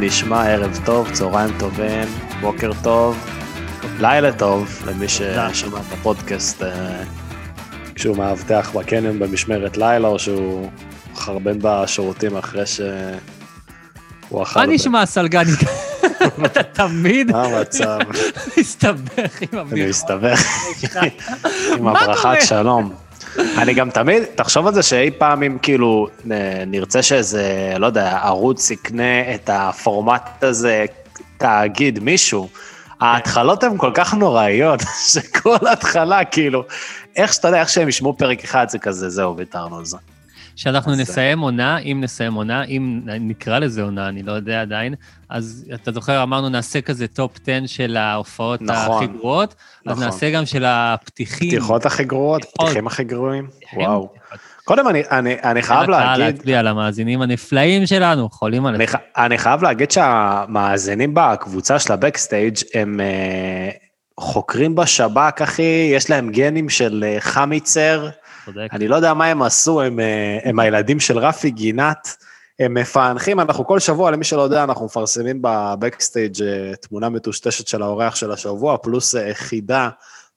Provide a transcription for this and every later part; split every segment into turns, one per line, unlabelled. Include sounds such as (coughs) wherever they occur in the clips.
נשמע, ערב טוב, צהריים טובים, בוקר טוב, לילה טוב, למי ששמע את הפודקאסט אה, כשהוא מאבטח בקניון במשמרת לילה, או שהוא חרבן בשירותים אחרי שהוא אכל...
מה. נשמע סלגניק? (laughs) אתה תמיד
מה המצב? (laughs)
מסתבך עם
אני
הבדיחות.
מסתבך (laughs) עם הברכת? שלום. אני גם תמיד, תחשוב על זה שאי פעם אם כאילו נ- נרצה שאיזה, לא יודע, ערוץ יקנה את הפורמט הזה, תגיד מישהו, ההתחלות הן כל כך נוראיות, (laughs) שכל התחלה, כאילו, איך שאתה יודע, איך שהם ישמעו פרק אחד, זה כזה, זהו, ויתרנו על זה.
שאנחנו
אז,
נסיים עונה, אם נסיים עונה, אם נקרא לזה עונה, אני לא יודע עדיין, אז אתה זוכר, אמרנו נעשה כזה top 10 של ההופעות
נכון,
הכי גרועות, אז
נכון.
נעשה גם של הפתיחים.
פתיחות הכי גרועות. פתיחים הכי גרועים. וואו. קודם, אני- אני אני חייב להגיד,
להצביע על המאזינים הנפלאים שלנו, חולים
אני,
עליך.
ח- אני חייב להגיד שהמאזינים בקבוצה של הבקסטייג' הם אה, חוקרים בשב"כ, אחי, יש להם גנים של אה, חמיצר,
צודק.
אני לא יודע מה הם עשו, הם, אה, הם הילדים של רפי גינת, הם מפענחים, אנחנו כל שבוע, למי שלא יודע, אנחנו מפרסמים בבקסטייג' אה, תמונה מטושטשת של האורח של השבוע, פלוס חידה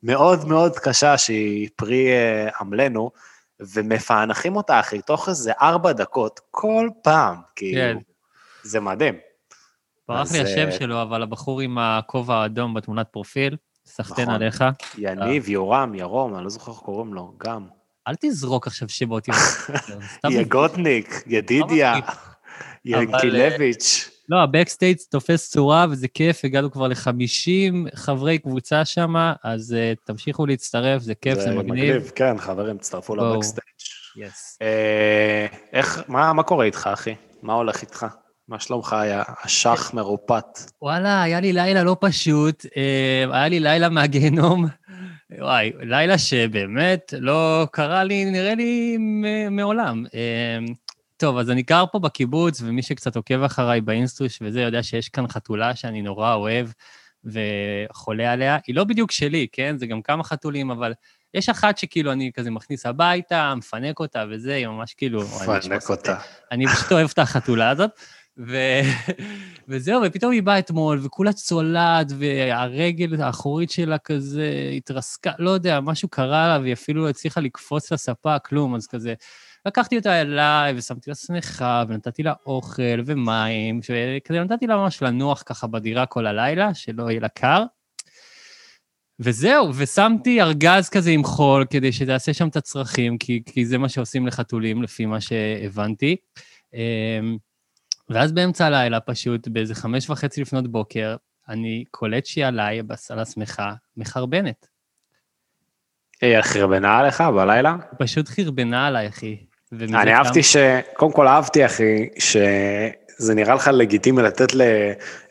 מאוד מאוד קשה שהיא פרי עמלנו, ומפענחים אותה, אחי, תוך איזה ארבע דקות, כל פעם, כאילו,
כן.
זה מדהים.
ברח לי השם שלו, אבל הבחור עם הכובע האדום בתמונת פרופיל, סחטיין
נכון.
עליך.
יניב, יורם, ירום, אני לא זוכר איך קוראים לו, גם.
אל תזרוק עכשיו שמות.
יגודניק, (laughs) ידידיה. ינקילביץ'.
לא, הבקסטייט תופס צורה וזה כיף, הגענו כבר ל-50 חברי קבוצה שם, אז uh, תמשיכו להצטרף, זה כיף, זה, מגניב.
כן, חברים, תצטרפו
בואו.
לבקסטייג'.
Yes.
אה, איך, מה, מה קורה איתך, אחי? מה הולך איתך? מה שלומך היה? השח מרופט.
וואלה, היה לי לילה לא פשוט, אה, היה לי לילה מהגיהנום. וואי, לילה שבאמת לא קרה לי, נראה לי, מעולם. אה, טוב, אז אני גר פה בקיבוץ, ומי שקצת עוקב אחריי באינסטוש וזה, יודע שיש כאן חתולה שאני נורא אוהב וחולה עליה. היא לא בדיוק שלי, כן? זה גם כמה חתולים, אבל יש אחת שכאילו אני כזה מכניס הביתה, מפנק אותה וזה, היא ממש כאילו... וואי, אני
פנק
נשמע
אותה.
אני פשוט אוהב את החתולה הזאת. ו... (laughs) וזהו, ופתאום היא באה אתמול, וכולה צולעת, והרגל האחורית שלה כזה התרסקה, לא יודע, משהו קרה לה, והיא אפילו הצליחה לקפוץ לספה, כלום, אז כזה... לקחתי אותה אליי, ושמתי לה שמחה, ונתתי לה אוכל ומים, וכזה נתתי לה ממש לנוח ככה בדירה כל הלילה, שלא יהיה לה קר. וזהו, ושמתי ארגז כזה עם חול כדי שתעשה שם את הצרכים, כי, כי זה מה שעושים לחתולים, לפי מה שהבנתי. ואז באמצע הלילה, פשוט, באיזה חמש וחצי לפנות בוקר, אני קולט שהיא עליי, על השמחה, מחרבנת.
היא חרבנה עליך בלילה?
פשוט חרבנה עליי, אחי.
אני אהבתי ש... קודם כל אהבתי, אחי, שזה נראה לך לגיטימי לתת ל...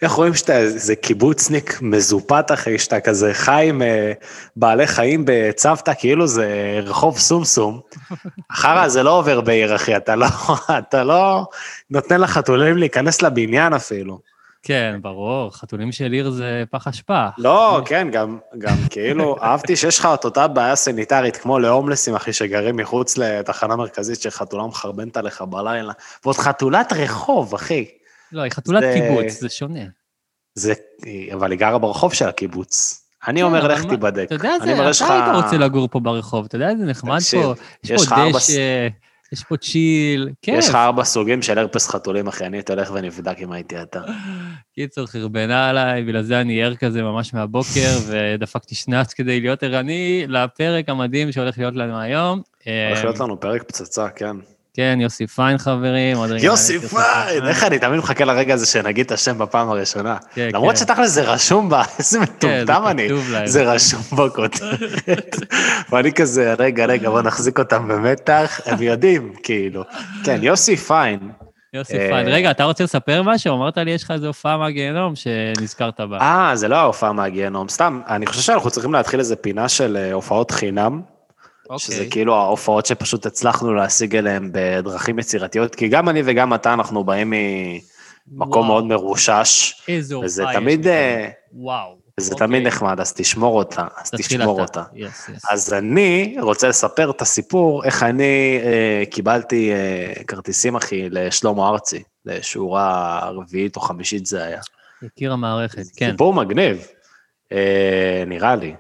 איך רואים שאתה איזה קיבוצניק מזופת, אחי, שאתה כזה חי עם אה, בעלי חיים בצוותא, כאילו זה רחוב סומסום. (laughs) החרא הזה לא עובר בעיר, אחי, אתה לא, (laughs) אתה לא נותן לחתולים להיכנס לבניין אפילו.
כן, ברור, חתולים של עיר זה פח אשפה.
לא, כן, גם, גם כאילו, (laughs) אהבתי שיש לך את אותה בעיה סניטרית, כמו להומלסים, אחי, שגרים מחוץ לתחנה מרכזית, שחתולה מחרבנת עליך בלילה. ועוד חתולת רחוב, אחי.
לא, היא חתולת
זה-
קיבוץ, זה שונה.
זה, אבל היא גרה ברחוב של הקיבוץ. אני אומר,
כן,
לך תיבדק.
אתה יודע, זה, אתה היית רוצה לגור פה ברחוב, אתה יודע איזה נחמד פה, יש פה דשא, יש פה צ'יל, כיף.
יש לך ארבע סוגים של הרפס חתולים, אחי, אני הולך ונבדק אם הייתי אתה.
קיצור, חרבנה עליי, בגלל זה אני ער כזה ממש מהבוקר, (laughs) ודפקתי שנץ כדי להיות ערני לפרק המדהים שהולך להיות לנו היום.
הולך
אה,
להיות לנו פרק פצצה, כן.
כן, יוסי פיין חברים.
יוסי פיין! איך אני תמיד מחכה לרגע הזה שנגיד את השם בפעם הראשונה.
כן,
למרות
כן.
שתכל'ס זה רשום בה, (laughs) איזה
כן,
מטומטם אני. זה רשום בכותרת. (laughs) ואני כזה, רגע, רגע, בוא נחזיק אותם במתח, הם יודעים, כאילו. כן, יוסי פיין.
יוסי
אה,
פיין. רגע, אתה רוצה לספר משהו? אמרת לי, יש לך איזו הופעה מהגיהנום שנזכרת בה.
אה, זה לא ההופעה מהגיהנום, סתם, אני חושב שאנחנו צריכים להתחיל איזה פינה של אה, הופעות חינם, שזה
אוקיי.
כאילו ההופעות שפשוט הצלחנו להשיג אליהן בדרכים יצירתיות, כי גם אני וגם אתה, אנחנו באים ממקום
וואו.
מאוד מרושש,
איזו הופעה
וזה
יש
תמיד, אה.
וואו.
וזה
אוקיי.
תמיד נחמד, אז תשמור אותה, אז תשמור
אתה.
אותה.
יס, יס.
אז אני רוצה לספר את הסיפור, איך אני אה, קיבלתי אה, כרטיסים, אחי, לשלמה ארצי, לשורה רביעית או חמישית זה היה.
יקיר המערכת, כן,
סיפור מגניב, אה, נראה לי.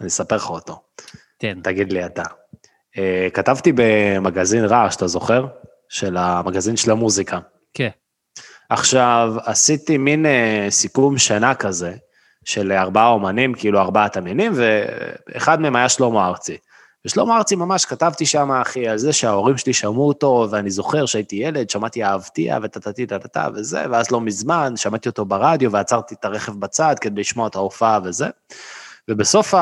אני אספר לך אותו,
תן.
תגיד לי אתה. אה, כתבתי במגזין רעש, אתה זוכר? של המגזין של המוזיקה.
כן.
עכשיו, עשיתי מין אה, סיכום שנה כזה, של ארבעה אומנים, כאילו ארבעת המינים, ואחד מהם היה שלמה ארצי. ושלמה ארצי ממש כתבתי שם, אחי, על זה שההורים שלי שמעו אותו, ואני זוכר שהייתי ילד, שמעתי אהבתיה וטטטי טטטה וזה, ואז לא מזמן שמעתי אותו ברדיו ועצרתי את הרכב בצד כדי לשמוע את ההופעה וזה. ובסוף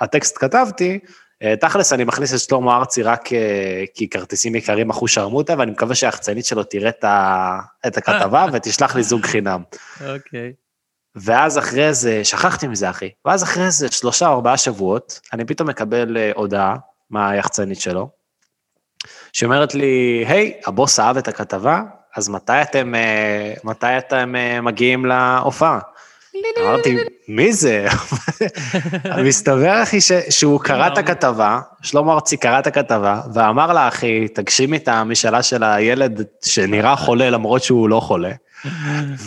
הטקסט כתבתי, אה, תכלס אני מכניס את שלמה ארצי רק אה, כי כרטיסים יקרים אחוז שרמוטה, ואני מקווה שהיחצנית שלו תראה את, הכתבה ותשלח לי זוג חינם.
אוקיי.
ואז אחרי זה, שכחתי מזה, אחי. ואז אחרי איזה שלושה או ארבעה שבועות, אני פתאום מקבל אה, הודעה מהיחצנית שלו, שאומרת לי, היי, הבוס אהב את הכתבה, אז מתי אתם, אה, מתי אתם אה, מגיעים להופעה? אמרתי, מי זה? (laughs) מסתבר, אחי, שהוא קרא את הכתבה, שלמה ארצי קרא את הכתבה, ואמר לה, אחי, תגשימי את המשאלה של הילד שנראה חולה למרות שהוא לא חולה, (laughs)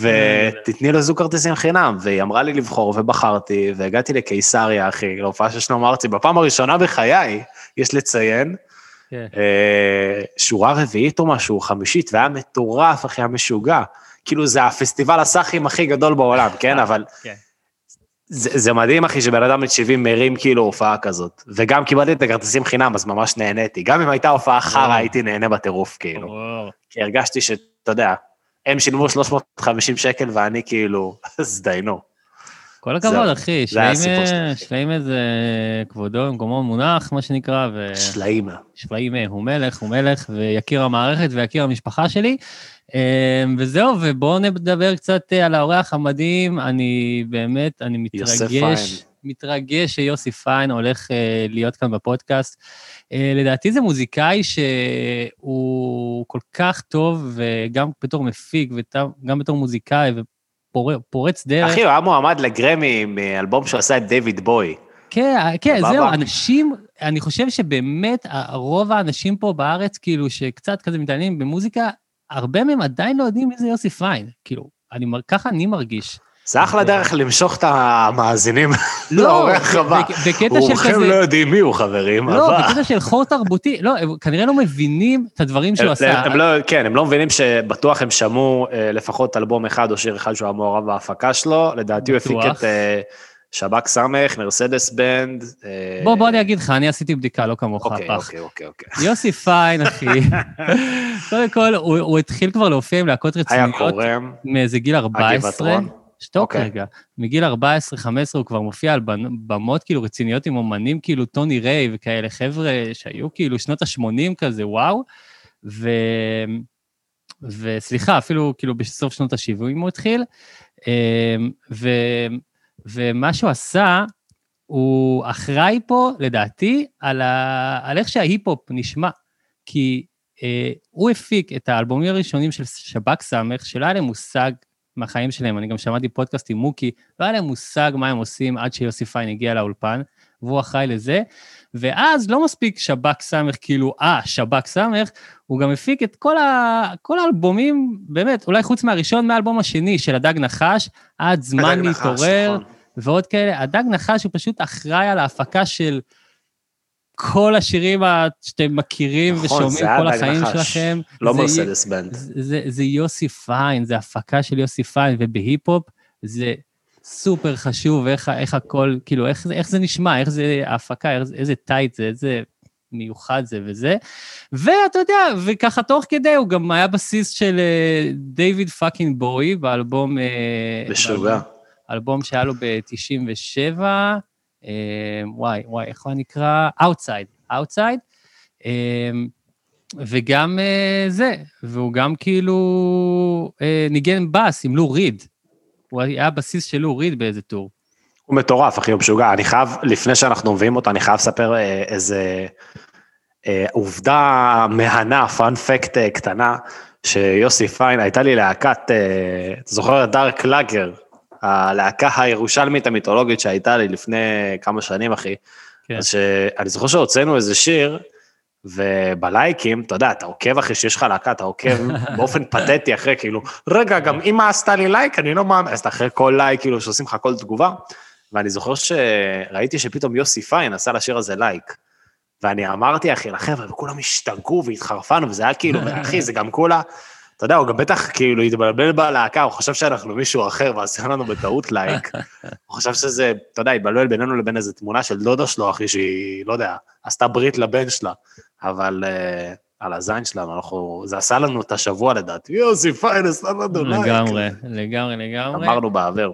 ותתני לו זוג כרטיסים חינם. והיא אמרה לי לבחור, ובחרתי, והגעתי לקיסריה, אחי, להופעה של שלמה ארצי, בפעם הראשונה בחיי, יש לציין,
כן.
אה, שורה רביעית או משהו, חמישית, והיה מטורף, אחי, היה משוגע. כאילו, זה הפסטיבל הסאחים הכי גדול בעולם, כן? אבל
כן.
זה, זה מדהים, אחי, שבן אדם בן 70 מרים כאילו הופעה כזאת. וגם קיבלתי את הכרטיסים חינם, אז ממש נהניתי. גם אם הייתה הופעה חרא, הייתי נהנה בטירוף, כאילו.
וואו.
כי הרגשתי שאתה יודע, הם שילמו 350 שקל ואני כאילו, (laughs) אז דיינו.
כל הכבוד.
זה אחי.
שלעים איזה כבודו במקומו מונח, מה שנקרא, ו...
שלעים
אה, הוא מלך, הוא מלך, ויקיר המערכת ויקיר המשפחה שלי. אה, וזהו, ובואו נדבר קצת אה, על האורח המדהים. אני באמת, אני מתרגש. מתרגש שיוסי פיין הולך אה, להיות כאן בפודקאסט. אה, לדעתי זה מוזיקאי שהוא כל כך טוב, וגם בתור מפיק, וגם בתור מוזיקאי, ופורץ דרך.
אחי, הוא היה מועמד לגרמי מאלבום שהוא עשה את דיוויד בוי.
כן, כן,
סבבה.
זהו, אנשים, אני חושב שבאמת רוב האנשים פה בארץ, כאילו, שקצת כזה מתעניינים במוזיקה, הרבה מהם עדיין לא יודעים מי זה יוסי פיין. כאילו, אני, ככה אני מרגיש.
זה אחלה דרך למשוך את המאזינים לאורח הבא. רובכם. לא יודעים מי הוא, חברים,
לא,
אבל...
בקטע של חור תרבותי, לא, הם כנראה לא מבינים את הדברים שהוא עשה.
לא, כן, הם לא מבינים שבטוח הם שמעו אה, לפחות אלבום אחד או שיר אחד שהוא היה מעורב בהפקה שלו. לדעתי הוא הפיק. את אה, שב"כ סמך, מרסדס בנד. אה,
בוא, בוא אני אגיד לך, אני עשיתי בדיקה, לא כמוך,
אוקיי. אוקיי, אוקיי, אוקיי.
יוסי פיין, אחי. (laughs) קודם כל, הוא התחיל כבר להופיע עם להקות
היה
רציניות
קורם,
מאיזה גיל 14. שתוק
אוקיי.
רגע. מגיל 14-15 הוא כבר מופיע על במות כאילו רציניות עם אומנים כאילו טוני ריי וכאלה, חבר'ה שהיו כאילו שנות ה-80 כזה, וואו. ו... וסליחה, אפילו כאילו בסוף שנות ה-70 הוא התחיל. אמ, ו... ומה שהוא עשה, הוא אחראי פה, לדעתי, על, ה... על איך שההיפ-הופ נשמע. כי אה, הוא הפיק את האלבומים הראשונים של שב"כ סמך, שלא היה להם מושג מהחיים שלהם, אני גם שמעתי פודקאסט עם מוקי, לא היה להם מושג מה הם עושים עד שיוסי פיין הגיע לאולפן, והוא אחראי לזה. ואז לא מספיק שב"כ סמך, כאילו, אה, שב"כ סמך, הוא גם הפיק את כל, ה... כל האלבומים, באמת, אולי חוץ מהראשון, מהאלבום השני של הדג נחש, עד זמן להתעורר,
נכון.
ועוד כאלה. הדג נחש הוא פשוט אחראי על ההפקה של כל השירים שאתם מכירים
נכון,
ושומעים כל החיים
נחש,
שלכם.
לא
זה-
מרסדס בנד.
זה, זה, זה יוסי פיין, זה הפקה של יוסי פיין, ובהיפ-הופ זה סופר חשוב, איך, איך הכל, כאילו, איך איך זה נשמע, איך זה ההפקה, איך, זה- איזה tight זה, איזה מיוחד זה וזה. ואתה יודע, וככה תוך כדי הוא גם היה בסיסט של דיוויד פאקינג בואי באלבום... אה,
משוגע.
אלבום שהיה לו ב-97, וואי, וואי, איך הוא נקרא? Outside, Outside. אה, וגם אה, זה, והוא גם כאילו אה, ניגן בס עם לו ריד. הוא היה בסיסט של לו ריד באיזה טור.
הוא מטורף, אחי, הוא משוגע. אני חייב, לפני שאנחנו מביאים אותו, אני חייב לספר אה, איזה אה, עובדה מהנה, fun fact קטנה, שיוסי פיין, הייתה לי להקת, אתה זוכר את דארק לאגר, הלהקה הירושלמית המיתולוגית שהייתה לי לפני כמה שנים, אחי.
כן.
אז שאני זוכר שהוצאנו איזה שיר, ובלייקים, אתה יודע, אתה עוקב אחרי שיש לך להקה, אתה עוקב (laughs) באופן פתטי אחרי, כאילו, רגע, גם אמא עשתה לי לייק, אני לא מאמין, אז אתה אחרי כל לייק, כאילו, שעושים לך כל תגובה, ואני זוכר שראיתי שפתאום יוסי פיין עשה לשיר הזה לייק. ואני אמרתי, אחי, לחבר'ה, וכולם השתגעו והתחרפנו, וזה היה כאילו, (laughs) אחי, זה גם כולה, אתה יודע, הוא גם בטח כאילו התבלבל בלהקה, הוא חשב שאנחנו מישהו אחר ועשה לנו בטעות לייק. (laughs) הוא חשב שזה, אתה יודע, התבלבל בינינו לבין איזו תמונה של דודה שלו, אחי, שהיא, לא יודע, עשתה ברית לבן שלה. אבל אה, על הזין שלנו, אנחנו, זה עשה לנו את השבוע לדעתי, יוסי פיין עשה לנו לייק.
לגמרי, לגמרי, לגמרי.
אמרנו בעבר.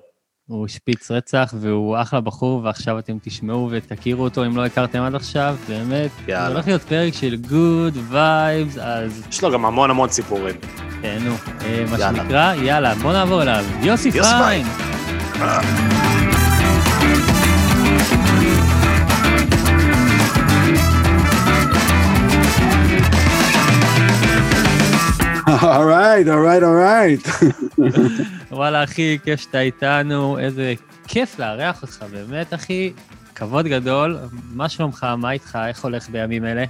הוא שפיץ רצח והוא אחלה בחור, ועכשיו אתם תשמעו ותכירו אותו אם לא הכרתם עד עכשיו, באמת.
יאללה.
זה הולך להיות פרק של good vibes, אז
יש לו גם המון המון סיפורים.
תהנו. אה, מה
יאללה.
שנקרא, יאללה, בוא נעבור אליו. יוסי
יוסי
פיין!
אורייט, אורייט, אורייט.
וואלה, אחי, כיף שאתה איתנו, איזה כיף לארח אותך, באמת, אחי. כבוד גדול. מה שלומך? מה איתך? איך הולך בימים אלה?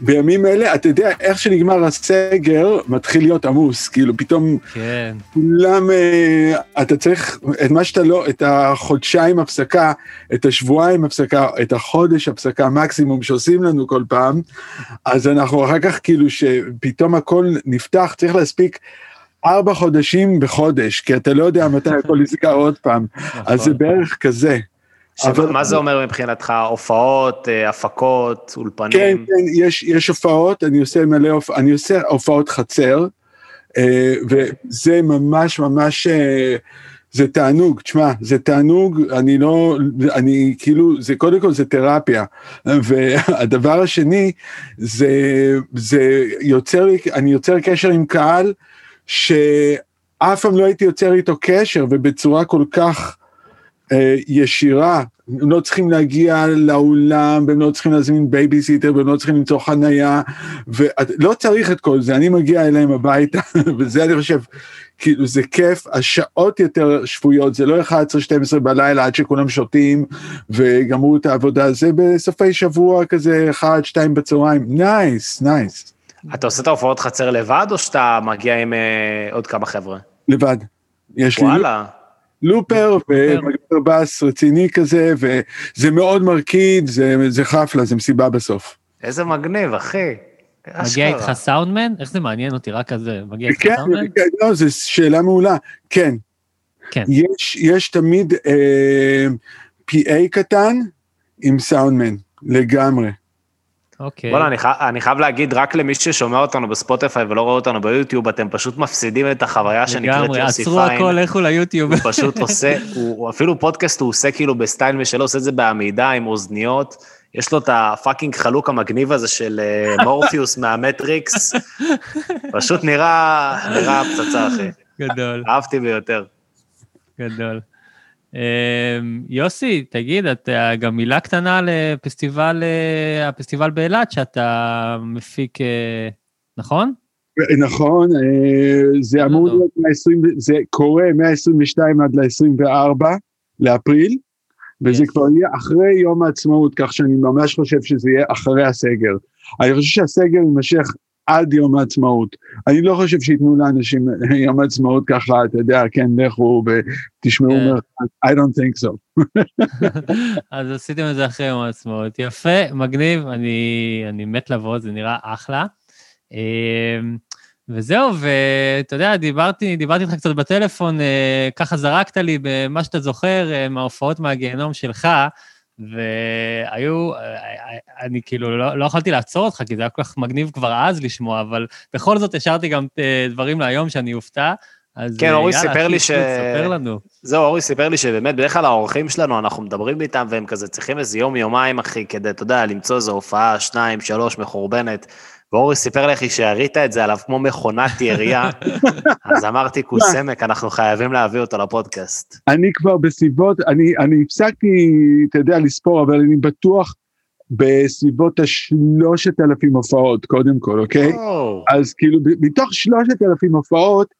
בימים אלה, אתה יודע, איך שנגמר הסגר, מתחיל להיות עמוס, כאילו פתאום
כן.
כולם, אה, אתה צריך את מה שאתה לא, את החודשיים הפסקה, את השבועיים הפסקה, את החודש הפסקה מקסימום שעושים לנו כל פעם, אז אנחנו אחר כך כאילו שפתאום הכל נפתח, צריך להספיק ארבע חודשים בחודש, כי אתה לא יודע מתי הכל נסגר עוד פעם, אז זה בערך כזה. אבל-
מה זה אומר מבחינתך? הופעות, אה, הפקות, אולפנים?
כן, כן, יש, יש הופעות, אני עושה מלא הופעות, אני עושה הופעות חצר, אה, וזה ממש ממש, אה, זה תענוג, תשמע, זה תענוג, אני לא, אני כאילו, זה קודם כל זה תרפיה, והדבר (laughs) השני, זה, זה יוצר לי, אני יוצר קשר עם קהל, שאף פעם לא הייתי יוצר איתו קשר, ובצורה כל כך ישירה, הם לא צריכים להגיע לאולם, והם לא צריכים להזמין בייביסיטר, והם לא צריכים למצוא חנייה, ולא צריך את כל זה, אני מגיע אליהם הביתה, (laughs) וזה אני חושב, כאילו זה כיף, השעות יותר שבויות, זה לא 11-12 בלילה עד שכולם שותים וגמרו את העבודה, זה בסופי שבוע כזה 1-2 בצהריים, nice, nice,
אתה עושה את ההופעות חצר לבד, או שאתה מגיע עם אה, עוד כמה חבר'ה?
לבד. יש לי
וואלה.
לופר ומגבר בס רציני כזה, וזה מאוד מרקיד, זה, זה חפלה, זה מסיבה בסוף.
איזה מגניב, אחי.
מגיע. איתך סאונדמן? איך זה מעניין אותי רק כזה? מגיע איתך
כן,
סאונדמן?
כן, לא, זו שאלה מעולה. כן.
כן.
יש, יש תמיד אה, PA קטן עם סאונדמן, לגמרי.
אוקיי.
וואלה, אני, חי- אני חייב להגיד, רק למי ששומע אותנו בספוטיפיי ולא רואה אותנו ביוטיוב, אתם פשוט מפסידים את החוויה שנקראת
לגמרי,
יוסי
עצרו
פיין.
הכל, לכו ליוטיוב.
הוא פשוט עושה, הוא, הוא אפילו פודקאסט הוא עושה כאילו בסטייל משלו, עושה את זה בעמידה עם אוזניות. יש לו את הפאקינג חלוק המגניב הזה של אה, (laughs) מורפיוס מהמטריקס. פשוט נראה, נראה פצצה, אחי.
גדול,
אהבתי ביותר.
גדול. אמ, יוסי, תגיד, אתה גם מילה קטנה לפסטיבל, אה, הפסטיבל באילת שאתה מפיק, אה, נכון?
נכון, אה, זה אמור
טוב.
להיות מה-20, זה קורה מה-22 עד ל-24 לאפריל, וזה. כבר יהיה אחרי יום העצמאות, כך שאני ממש חושב שזה יהיה אחרי הסגר. אני חושב שהסגר יימשך עד יום העצמאות. אני לא חושב שייתנו לאנשים (laughs) יום העצמאות ככה, אתה יודע, כן, לכו ותשמעו
כן.
מרחק, I don't think so. (laughs)
אז עשיתם את זה אחרי יום העצמאות. יפה, מגניב, אני, אני מת לבוא, זה נראה אחלה. אמ, וזהו, ואתה יודע, דיברתי, דיברתי איתך קצת בטלפון, אה, ככה זרקת לי במה שאתה זוכר אה, מההופעות מהגיהנום שלך, והיו, אני כאילו לא, לא יכולתי לעצור אותך, כי זה היה כל כך מגניב כבר אז לשמוע, אבל בכל זאת השארתי גם אה, דברים להיום שאני אופתע. אז
כן,
אה,
אורי סיפר לי ש-
ספר לנו.
זהו, אורי סיפר לי שבאמת, בדרך כלל האורחים שלנו, אנחנו מדברים איתם והם כזה צריכים איזה יום, יומיים, אחי, כדי, אתה יודע, למצוא איזו הופעה, שניים, שלוש, מחורבנת. ואורי סיפר לי, אחי, שהריית את זה עליו כמו מכונת ירייה, (laughs) אז אמרתי, כוסמק, אנחנו חייבים להביא אותו לפודקאסט.
אני כבר בסביבות, אני, אני הפסקתי, אתה יודע, לספור, אבל אני בטוח בסביבות השלושת אלפים הופעות, קודם כל, אוקיי?
או,
אז כאילו, מתוך שלושת אלפים הופעות,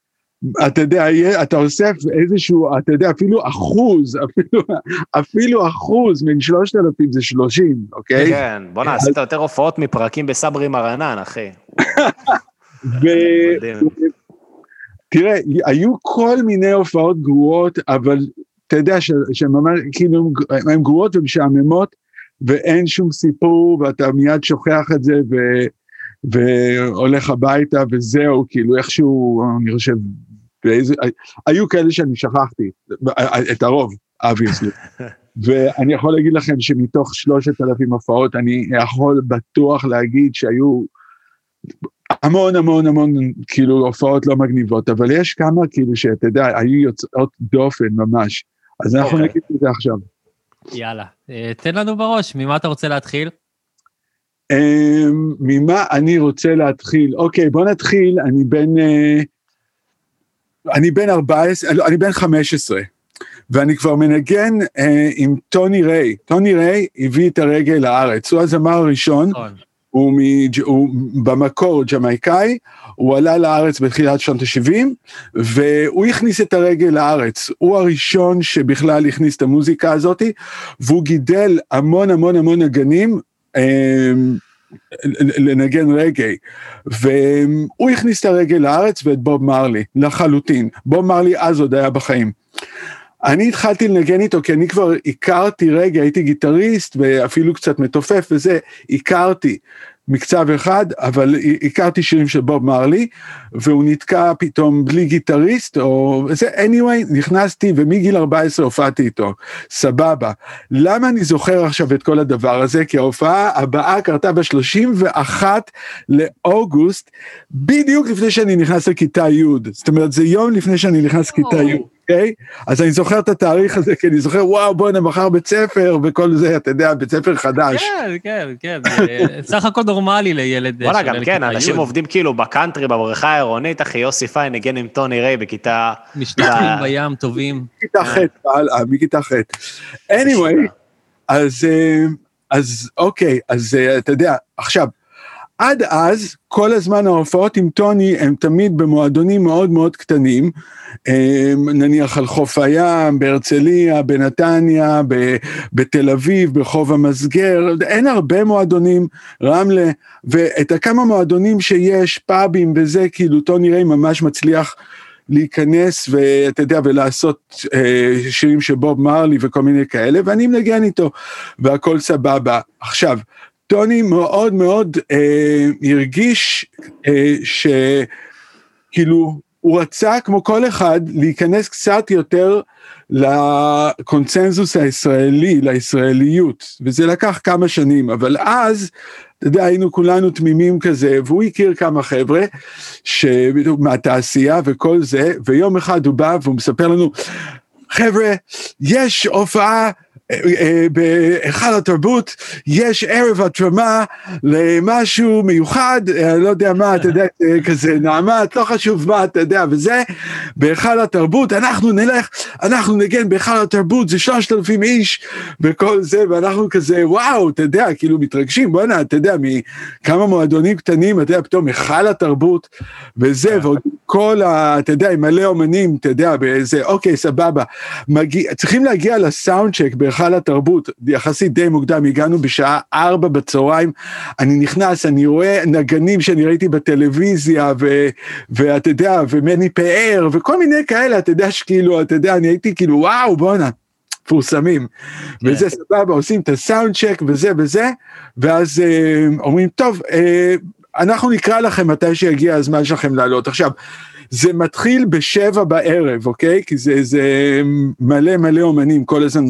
אתה יודע, אתה אוסף איזשהו, אתה יודע, אפילו אחוז, אפילו, אפילו אחוז מן שלושת אלפים זה שלושים, אוקיי?
כן, בוא'נה, עשית יותר הופעות מפרקים בסברי מרנן, אחי.
ו-. תראה, היו כל מיני הופעות גרועות, אבל אתה יודע שהן ממש, כאילו, הן גרועות ומשעממות, ואין שום סיפור, ואתה מיד שוכח את זה, ו, והולך הביתה, וזהו, כאילו, איכשהו, אני חושב, באיזה, היו כאלה שאני שכחתי, את הרוב, אביוסלי. (laughs) ואני יכול להגיד לכם שמתוך שלושת אלפים הופעות, אני יכול בטוח להגיד שהיו המון המון המון כאילו הופעות לא מגניבות, אבל יש כמה כאילו שאתה יודע, היו יוצאות דופן ממש. אז אנחנו
אוקיי.
נגיד את זה עכשיו.
יאללה, אה, תן לנו בראש, ממה אתה רוצה להתחיל?
אמ, ממה אני רוצה להתחיל? אוקיי, בוא נתחיל, אני בן... אה, אני בן 14, לא, אני בן 15, ואני כבר מנגן אה, עם טוני ריי. טוני ריי הביא את הרגל לארץ, הוא הזמר הראשון,
נכון.
הוא, מג'... הוא במקור ג'מייקאי, הוא עלה לארץ בתחילת שנות ה-70, והוא הכניס את הרגל לארץ. הוא הראשון שבכלל הכניס את המוזיקה הזאת, והוא גידל המון המון המון נגנים. אה, לנגן רגעי, והוא הכניס את הרגל לארץ ואת בוב מרלי, לחלוטין. בוב מרלי אז עוד היה בחיים. אני התחלתי לנגן איתו כי אני כבר הכרתי רגע, הייתי גיטריסט ואפילו קצת מתופף וזה, הכרתי מקצב אחד, אבל הכרתי שירים של בוב מרלי, והוא נתקע פתאום בלי גיטריסט, או זה, anyway, נכנסתי ומגיל 14 הופעתי איתו, סבבה. למה אני זוכר עכשיו את כל הדבר הזה? כי ההופעה הבאה קרתה ב-31 לאוגוסט, בדיוק לפני שאני נכנס לכיתה י', זאת אומרת, זה יום לפני שאני נכנס לכיתה י'. אוקיי? אז אני זוכר את התאריך הזה, כי אני זוכר, וואו, בוא'נה, מחר בית ספר, וכל זה, אתה יודע, בית ספר חדש.
כן, כן, כן, זה סך הכל נורמלי לילד.
וואלה, גם כן, אנשים. עובדים כאילו בקאנטרי, בבריכה העירונית, אחי, יוסי פיין ניגן עם טוני ריי בכיתה...
משתתפים בים, טובים.
מכיתה ח', הלאה, מכיתה ח'. anyway, אז, אה, אז אוקיי, אז אה, אתה יודע, עכשיו, עד אז, כל הזמן ההופעות עם טוני הם תמיד במועדונים מאוד מאוד קטנים, אה, נניח על חוף הים, בהרצליה, בנתניה, ב- בתל אביב, ברחוב המסגר, אין הרבה מועדונים, רמלה, ואת הכמה מועדונים שיש, פאבים וזה, כאילו טוני ריי ממש מצליח להיכנס ואתה יודע, ולעשות אה, שירים של בוב מרלי וכל מיני כאלה, ואני מנגן איתו, והכל סבבה. עכשיו, טוני מאוד מאוד אה, הרגיש אה, שכאילו, הוא רצה, כמו כל אחד, להיכנס קצת יותר לקונצנזוס הישראלי, לישראליות, וזה לקח כמה שנים, אבל אז, אתה יודע, היינו כולנו תמימים כזה, והוא הכיר כמה חבר'ה שבדיוק מהתעשייה וכל זה, ויום אחד הוא בא והוא מספר לנו, חבר'ה, יש הופעה בהיכל התרבות, יש ערב התרמה למשהו מיוחד, אה, לא יודע מה, אתה יודע, אה, כזה נעמת, לא חשוב מה, אתה יודע, וזה, בהיכל התרבות, אנחנו נלך, אנחנו נגן בהיכל התרבות, זה שלושת אלפים איש, וכל זה, ואנחנו כזה, וואו, אתה יודע, כאילו מתרגשים, בואנה, אתה יודע, מכמה מועדונים קטנים, אתה יודע, פתאום היכל התרבות, וזה, ועוד כל ה... אתה יודע, עם מלא אומנים, אתה יודע, באיזה, אוקיי, סבבה. מגיע, צריכים להגיע לסאונד צ'ק בהיכל התרבות, יחסית די מוקדם, הגענו בשעה ארבע בצהריים, אני נכנס, אני רואה נגנים שאני ראיתי בטלוויזיה, ו, ואתה יודע, ומני פאר, וכל מיני כאלה, אתה יודע, שכאילו, אתה יודע, אני הייתי כאילו, וואו, בואנה. מפורסמים, וזה סבבה, עושים את הסאונד צ'ק וזה וזה, ואז אה, אומרים, טוב, אה, אנחנו נקרא לכם מתי שיגיע הזמן שלכם לעלות. עכשיו, זה מתחיל בשבע בערב, אוקיי? כי זה, זה מלא מלא אומנים, כל הזמן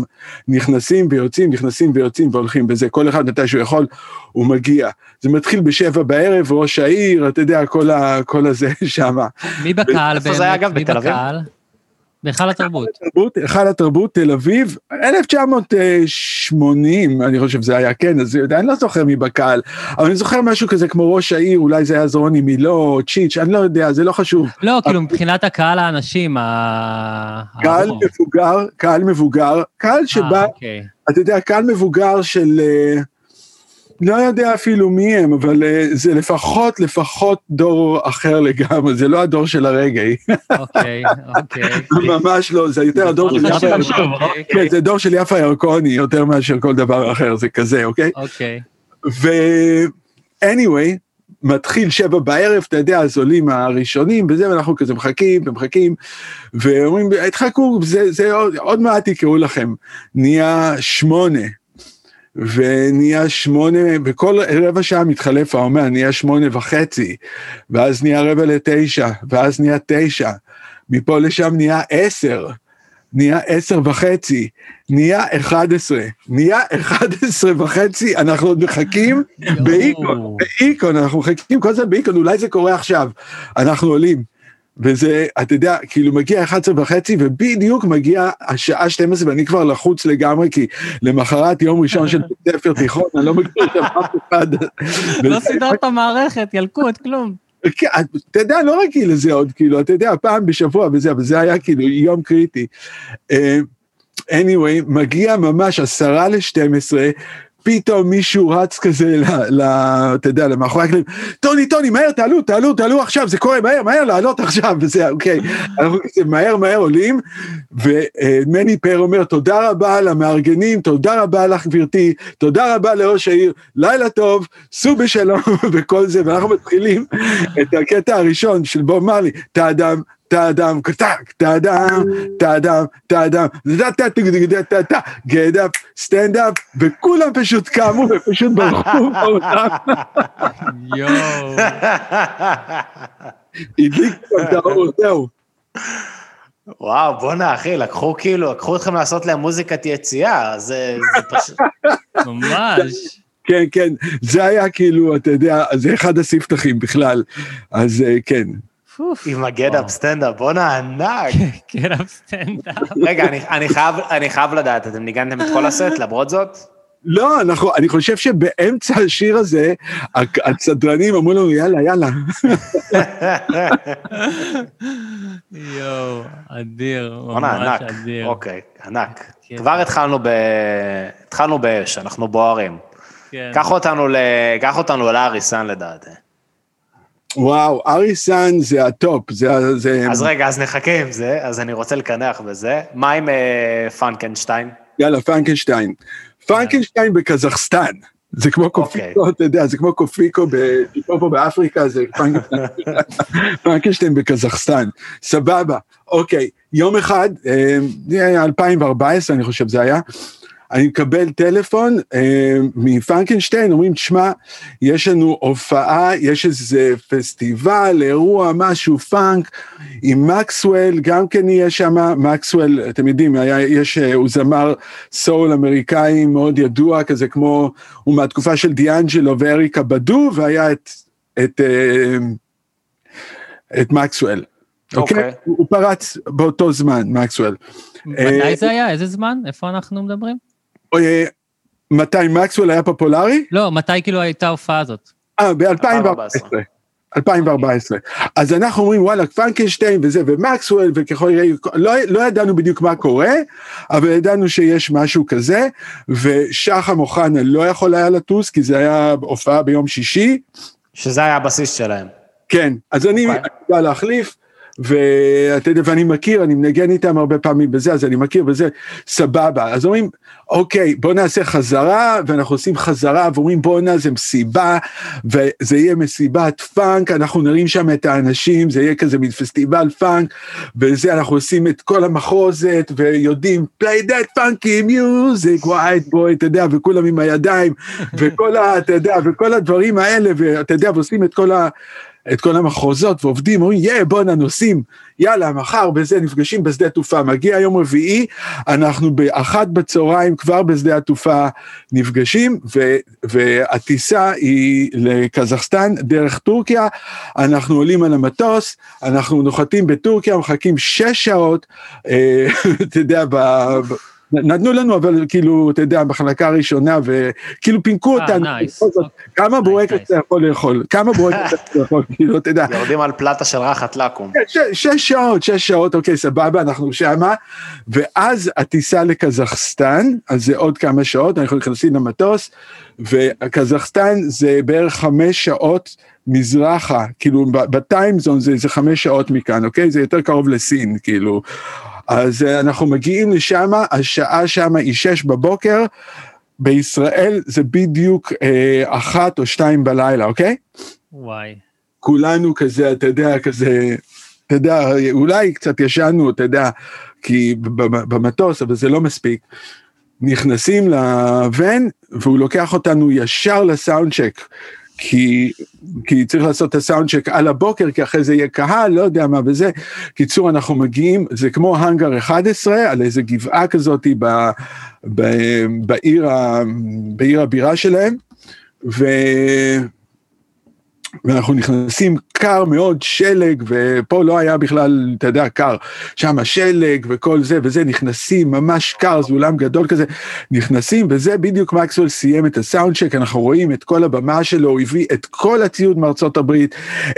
נכנסים ויוצאים, נכנסים ויוצאים והולכים בזה, כל אחד מתי שהוא יכול, הוא מגיע. זה מתחיל בשבע בערב, ראש העיר, אתה יודע, כל, ה, כל הזה (laughs) שם.
מי בקהל
איפה זה היה,
באמת?
אגב,
מי
בתל אביב?
בהיכל התרבות.
תרבות, היכל התרבות, תל אביב, 1980, אני חושב זה היה, כן, אז אני לא זוכר מי בקהל, אבל אני זוכר משהו כזה כמו ראש העיר, אולי זה היה זרוני מילו, צ'יץ', אני לא יודע, זה לא חשוב.
לא, כאילו, מבחינת הקהל האנשים, ה...
קהל. מבוגר, קהל מבוגר, קהל
אה,
שבא,
אוקיי.
אתה יודע, קהל מבוגר של, אה, לא יודע אפילו מי הם, אבל אה, זה לפחות, לפחות דור אחר לגמרי, זה לא הדור של הרגעי,
אוקיי, אוקיי. (laughs)
ממש לא, זה יותר הדור של
חשוב,
יפה ירקוני,
אוקיי.
כן, זה דור של יפה ירקוני יותר מאשר כל דבר אחר, זה כזה, אוקיי?
אוקיי.
ו... anyway, מתחיל שבע בערב, אתה יודע, אז עולים הראשונים וזה, ואנחנו כזה מחכים ומחכים, ואומרים, תחכו, זה, זה עוד, עוד מעט יקראו לכם. נהיה שמונה, ונהיה שמונה, וכל רבע שעה מתחלף האומר, נהיה שמונה וחצי, ואז נהיה רבע לתשע, ואז נהיה תשע, מפה לשם נהיה עשר. נהיה עשר וחצי, נהיה אחד עשרה, נהיה אחד עשרה וחצי, אנחנו עוד מחכים (laughs) באיקון, באיקון, אנחנו מחכים כל הזמן באיקון, אולי זה קורה עכשיו, אנחנו עולים. וזה, אתה יודע, כאילו מגיע 11 וחצי, ובדיוק מגיע השעה 12, ואני כבר לחוץ לגמרי, כי למחרת יום ראשון של בית ספר תיכון, אני לא מכיר שם אף אחד. (laughs)
לא סידרת מערכת, ילקוט, כלום.
כן, אתה יודע, לא רגיל לזה עוד, כאילו, אתה יודע, פעם בשבוע וזה, אבל זה היה כאילו יום קריטי. אה, anyway, מגיע ממש עשרה לשתים עשרה, פתאום מישהו רץ כזה, ל, ל, אתה יודע, למאחורי הקלעים, טוני, טוני, מהר, תעלו, תעלו, תעלו עכשיו, זה קורה, מהר, מהר, לעלות עכשיו, (laughs) וזה, אוקיי. אנחנו כזה מהר, מהר עולים, ומני פר אומר, תודה רבה למארגנים, תודה רבה לך, גברתי, תודה רבה לראש העיר, לילה טוב, סעו בשלום, (laughs) וכל זה, ואנחנו מתחילים את הקטע הראשון של בוב מרלי, טאדם, טאדם, קטק, טאדם, טאדם, טאדם, up, stand up, וכולם פשוט קמו ופשוט ברחו בעולם,
יואו.
הדליק את האור, זהו.
וואו, בואנה, אחי, לקחו כאילו, לקחו אתכם לעשות להם מוזיקת יציאה, זה זה פשוט... (laughs)
ממש.
כן, כן, זה היה כאילו, אתה יודע, זה אחד הספתחים בכלל, אז אה, כן.
פוף.
עם ה get up stand up, בואנה, ענק. (laughs)
כן, stand up.
רגע, אני- אני חייב- לדעת, אתם ניגנתם את כל הסט למרות זאת?
לא, אנחנו, אני חושב שבאמצע השיר הזה, הסדרנים אמרו לנו, יאללה, יאללה.
יואו, אדיר, ממש
ענק.
אדיר.
אוקיי, ענק.
כן.
כבר התחלנו ב... התחלנו באש, אנחנו בוערים.
כן.
קח אותנו ל... קח אותנו לאריסן לדעתי.
וואו, אריסן זה ה top, זה... זה
אז רגע, אז נחכה עם זה, אז אני רוצה לקנח בזה. מה עם אה, פרנקנשטיין?
יאללה, פרנקנשטיין. פרנקנשטיין בקזחסטן. זה כמו קופיקו, אתה יודע, זה כמו קופיקו פה באפריקה, זה פרנקנשטיין. (laughs) פרנקנשטיין בקזחסטן. סבבה, אוקיי. יום אחד, אה, זה היה 2014, אני חושב זה היה, אני מקבל טלפון אה, מפרנקנשטיין, אומרים, תשמע, יש לנו הופעה, יש איזה פסטיבל, אירוע, משהו, פאנק, עם מקסוול, גם כן יהיה שם, מקסוול, אתם יודעים, היה, יש, אה, הוא זמר סול אמריקאי מאוד ידוע, כזה כמו, הוא מהתקופה של דיאנג'לו ואריקה בדו, והיה את, את, אה, את מקסוול. אוקיי?
אוקיי.
הוא הוא פרץ באותו זמן, מקסוול.
מתי זה היה? איזה זמן? איפה אנחנו מדברים?
אה, מתי מקסוול היה פופולרי?
לא, מתי כאילו הייתה ההופעה הזאת?
אה, ב-2014. 2014. אז אנחנו אומרים, וואלה, פרנקנשטיין וזה, ומקסוול, וככל יראה, לא, לא ידענו בדיוק מה קורה, אבל ידענו שיש משהו כזה, ושחם אוחנה לא יכול היה לטוס, כי זה היה הופעה ביום שישי,
שזה היה הבסיס שלהם.
כן, אז אני
אוקיי.
אני בא להחליף, ואתה יודע, ואני מכיר, אני מנגן איתם הרבה פעמים בזה, אז אני מכיר וזה, סבבה. אז אומרים, אוקיי, בוא נעשה חזרה, ואנחנו עושים חזרה, ואומרים בואנה, זה מסיבה, וזה יהיה מסיבת פאנק, אנחנו נרים שם את האנשים, זה יהיה כזה מין פסטיבל פאנק, וזה, אנחנו עושים את כל המחוזת, ויודעים, play that funky music, white boy, אתה יודע, וכולם עם הידיים, וכל ה... אתה יודע, וכל הדברים האלה, ואתה יודע, ועושים את כל ה... את כל המחוזות ועובדים, אומרים, יא, בואנה, נוסעים, יאללה, מחר בזה, נפגשים בשדה תעופה. מגיע יום רביעי, אנחנו באחת בצהריים כבר בשדה התעופה נפגשים, ו, והטיסה היא לקזחסטן דרך טורקיה, אנחנו עולים על המטוס, אנחנו נוחתים בטורקיה, מחכים שש שעות, אה, (laughs) אתה יודע, ב... נתנו לנו, אבל כאילו, אתה יודע, מחלקה ראשונה, וכאילו פינקו
אה,
אותנו. כמה בורקס. אתה יכול לאכול? כמה בורקס אתה (laughs) יכול לאכול? כאילו, אתה יודע.
יורדים על פלטה של רחת לקום.
ש- שש שעות, שש שעות, אוקיי, סבבה, אנחנו שמה, ואז הטיסה לקזחסטן, אז זה עוד כמה שעות, אנחנו נכנסים למטוס, וקזחסטן זה בערך חמש שעות מזרחה, כאילו ב- בטיימזון זה, זה חמש שעות מכאן, אוקיי? זה יותר קרוב לסין, כאילו. אז אה, אנחנו מגיעים לשם, השעה שם היא שש בבוקר, בישראל זה בדיוק אה, אחת או שתיים בלילה, אוקיי?
וואי.
כולנו כזה, אתה יודע, כזה, אתה יודע, אולי קצת ישנו, אתה יודע, כי במ- במטוס, אבל זה לא מספיק. נכנסים לוון, והוא לוקח אותנו ישר לסאונד צ'ק. כי, כי צריך לעשות את הסאונד צ'ק על הבוקר, כי אחרי זה יהיה קהל, לא יודע מה וזה. קיצור, אנחנו מגיעים, זה כמו האנגר 11, על איזה גבעה כזאת ב, ב, בעיר, ה, בעיר הבירה שלהם, ו... ואנחנו נכנסים קר מאוד, שלג, ופה לא היה בכלל, אתה יודע, קר. שם שלג וכל זה, וזה, נכנסים, ממש קר, זה אולם גדול כזה, נכנסים, וזה בדיוק מקסוול סיים את הסאונד צ'ק, אנחנו רואים את כל הבמה שלו, הוא הביא את כל הציוד מארצות הברית,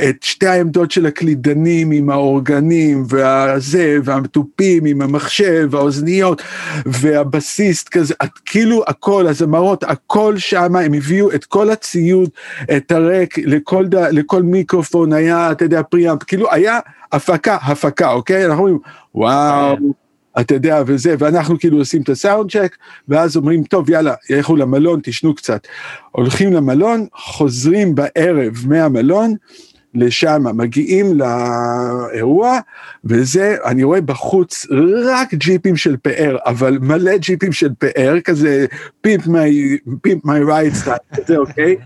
את שתי העמדות של הקלידנים עם האורגנים, והזה, והתופים עם המחשב, והאוזניות, והבסיסט כזה, את- כאילו הכל, הזמרות, הכל שם, הם הביאו את כל הציוד, את הרק, לכל. לכל מיקרופון היה, אתה יודע, פריאמפ, כאילו היה הפקה, הפקה, אוקיי? אנחנו אומרים, וואו, אתה יודע, וזה, ואנחנו כאילו עושים את הסאונד צ'ק, ואז אומרים, טוב, יאללה, לכו למלון, תשנו קצת. הולכים למלון, חוזרים בערב מהמלון, לשם, מגיעים לאירוע, וזה, אני רואה בחוץ רק ג'יפים של פאר, אבל מלא ג'יפים של פאר, כזה פימפ מי, פימפ מי רייט סטייל, כזה, אוקיי?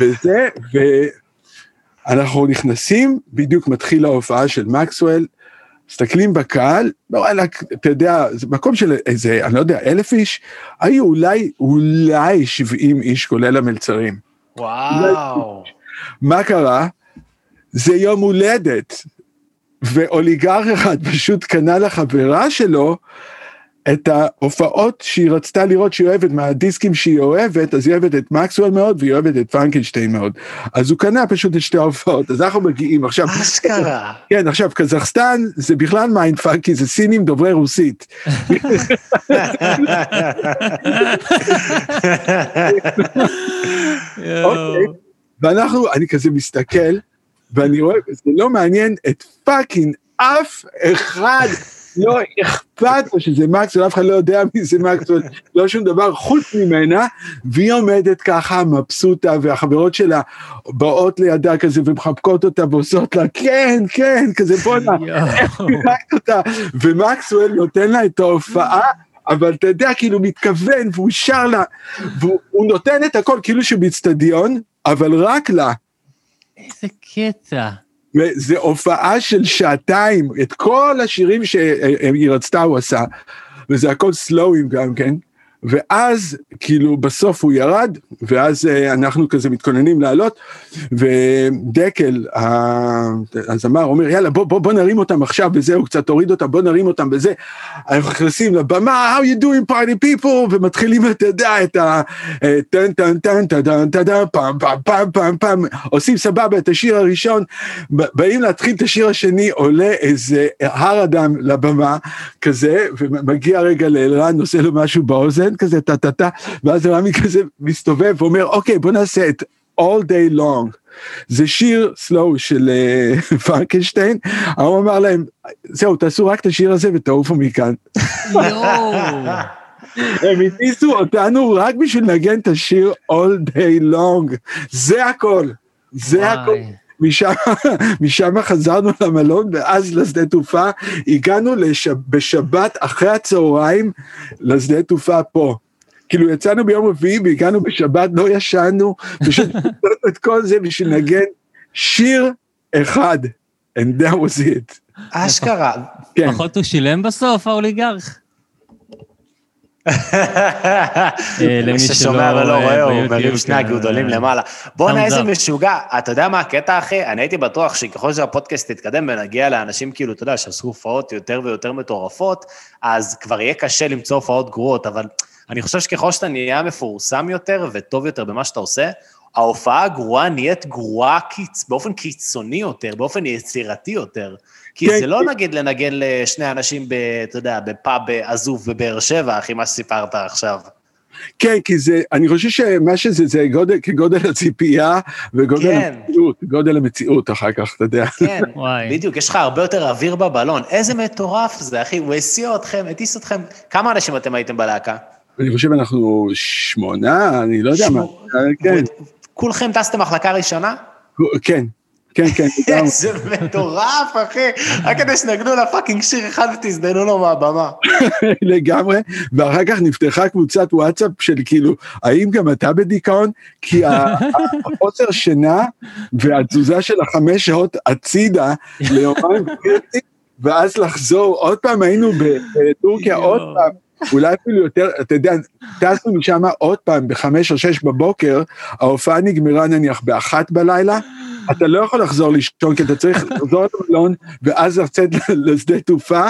וזה, ואנחנו נכנסים, בדיוק מתחיל ההופעה של מקסוול, מסתכלים בקהל, וואלה, אתה יודע, זה מקום של איזה, אני לא יודע, אלף איש, היו אולי, אולי 70 איש, כולל המלצרים.
וואו.
מה קרה? זה יום הולדת, ואוליגרך אחד פשוט קנה לחברה שלו את ההופעות שהיא רצתה לראות שהיא אוהבת, מהדיסקים שהיא אוהבת, אז היא אוהבת את מקסוול מאוד והיא אוהבת את פרנקנשטיין מאוד. אז הוא קנה פשוט את שתי ההופעות, אז אנחנו מגיעים עכשיו,
אשכרה.
כן, עכשיו קזחסטן זה בכלל mindfuck, כי זה סינים דוברי רוסית. אוקיי. ואנחנו, אני כזה מסתכל, ואני רואה, זה לא מעניין את fucking אף אחד, לא אכפת לו שזה מקסוול, אף אחד לא יודע מי זה מקסוול, לא שום דבר חוץ ממנה, והיא עומדת ככה מבסוטה, והחברות שלה באות לידה כזה ומחבקות אותה ועושות לה, כן, כן, כזה בואנה, איך פירקת אותה, ומקסוול נותן לה את ההופעה. אבל אתה יודע, כאילו מתכוון, והוא שר לה, והוא נותן את הכל, כאילו שהוא באצטדיון, אבל רק לה.
איזה קטע.
וזה הופעה של שעתיים, את כל השירים שהיא רצתה הוא עשה, וזה הכל סלואים גם כן, ואז כאילו בסוף הוא ירד, ואז אה, אנחנו כזה מתכוננים לעלות, ודקל, ה- הזמר, אומר יאללה בוא, בוא, בוא נרים אותם עכשיו וזהו, קצת תוריד אותם, בוא נרים אותם וזה, אנחנו נכנסים לבמה, how you doing party people, ומתחילים, אתה יודע, את ה... אה, טן טן טן טן טן פעם פעם פעם פעם פעם, עושים סבבה את השיר הראשון, באים להתחיל את השיר השני, עולה איזה הר אדם לבמה כזה, ומגיע רגע לאלרן, עושה לו משהו באוזן, כזה טה טה טה, ואז רמי כזה מסתובב ואומר, אוקיי, בוא נעשה את All Day Long. זה שיר סלואו של אה, (laughs) פרנקנשטיין, הוא אמר להם, זהו, תעשו רק את השיר הזה ותעופו מכאן. הם הטיסו אותנו רק בשביל לנגן את השיר All Day Long, זה הכל, זה הכל. משם, (laughs) משם חזרנו למלון ואז לשדה תעופה, הגענו לש, בשבת אחרי הצהריים לשדה תעופה פה. כאילו יצאנו ביום רביעי והגענו בשבת, לא ישנו, פשוט (laughs) את כל זה בשביל לנגן שיר אחד, and that was it.
אשכרה.
כן,
פחות הוא שילם בסוף, האוליגרך. למי
מי
שלא
ששומע ולא רואה הוא מרים שני
כן,
הגודלים
אה,
למעלה. בואנה, איזה. משוגע. אתה יודע מה הקטע, אחי? אני הייתי בטוח שככל שהפודקאסט יתקדם ונגיע לאנשים, כאילו, אתה יודע, שעשו הופעות יותר ויותר מטורפות, אז כבר יהיה קשה למצוא הופעות גרועות, אבל אני חושב שככל שאתה נהיה מפורסם יותר וטוב יותר במה שאתה עושה, ההופעה הגרועה נהיית גרועה. באופן קיצוני יותר, באופן יצירתי יותר. כי
כן,
זה לא
כן.
נגיד לנגן לשני אנשים, ב, אתה יודע, בפאב עזוב בבאר שבע, אחי, מה שסיפרת עכשיו.
כן, כי זה, אני חושב שמה שזה, זה גודל, כגודל הציפייה וגודל
כן.
המציאות, גודל המציאות אחר כך, אתה יודע.
כן, (laughs)
וואי.
בדיוק, יש לך הרבה יותר אוויר בבלון. איזה מטורף זה, אחי, הוא הסיע אתכם, הטיס אתכם. כמה אנשים אתם הייתם בלהקה?
אני חושב אנחנו שמונה, אני לא יודע מה.
שמונה.
כן,
כולכם טסתם מחלקה ראשונה?
כן, כן, כן, לגמרי.
איזה מטורף, אחי. רק כדי שנגנו לה fucking שיר אחד ותעופו לו מהבמה. (laughs)
לגמרי, ואחר כך נפתחה קבוצת וואטסאפ של כאילו, האם גם אתה בדיכאון? כי החוסר שינה והתזוזה של החמש שעות הצידה ליומיים וחצי, ואז לחזור, עוד פעם היינו בטורקיה. עוד פעם. אולי אפילו יותר, אתה יודע, טסנו משם עוד פעם בחמש או שש בבוקר, ההופעה נגמרה נניח באחת בלילה, אתה לא יכול לחזור לישון, כי אתה צריך לחזור למלון, ואז לצאת לשדה תעופה,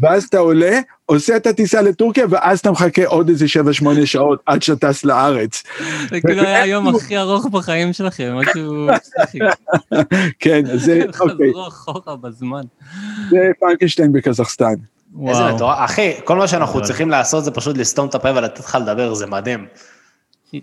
ואז אתה עולה, עושה את הטיסה לטורקיה, ואז אתה מחכה עוד איזה שבע, שמונה שעות עד שאתה טס לארץ.
זה כאילו היה היום הכי ארוך בחיים שלכם, משהו... פסיכי.
כן, זה, (laughs) אוקיי,
חזרו אחורה בזמן.
זה פרנקנשטיין בקזחסטן.
איזה. מטורף. אחי, כל מה שאנחנו
גדול.
צריכים לעשות זה פשוט לסתום את הפה ולתת לך לדבר, זה מדהים.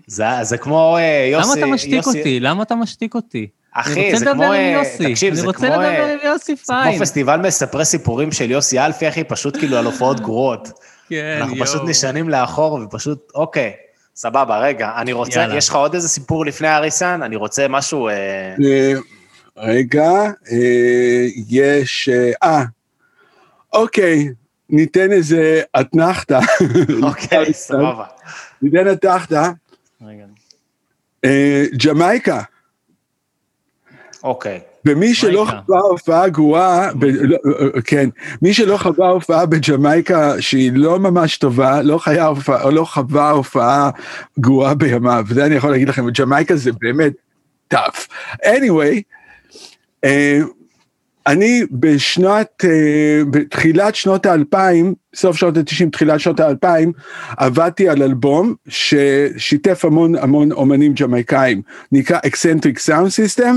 זה זה כמו אה, יוסי...
למה אתה משתיק
יוסי-
אותי? למה אתה משתיק אותי?
אחי,
אני רוצה
זה
לדבר
כמו...
עם
אה,
יוסי.
תקשיב,
אני
זה
רוצה
כמו...
לדבר
אה,
עם יוסי
זה כמו
פיין.
פסטיבל מספרי סיפורים של יוסי אלפי, אחי, פשוט כאילו על הופעות (laughs) גרועות.
כן,
אנחנו
יואו.
פשוט נשענים לאחור ופשוט, אוקיי, סבבה, רגע, אני רוצה. יש לך עוד איזה סיפור לפני האריסן? אני רוצה משהו... אה,
אה, רגע, אה, יש, אה, אה, אוקיי, ניתן איזה אתנחתא. (laughs)
אוקיי, סבבה.
ניתן אתנחתא.
רגע.
אה, ג'מייקה.
אוקיי.
ומי שלא. חווה הופעה גרועה, ב- לא, אה, כן, מי שלא חווה הופעה בג'מייקה שהיא לא ממש טובה, לא חיה הופעה, או לא חווה הופעה גרועה בימיו, זה אני יכול להגיד לכם, ג'מייקה זה באמת tough. anyway, אה, אני בשנת, אה, בתחילת שנות האלפיים, סוף שנות התשעים, תחילת שנות האלפיים, עבדתי על אלבום ששיתף המון המון אומנים ג'מייקאים, נקרא Eccentric Sound System,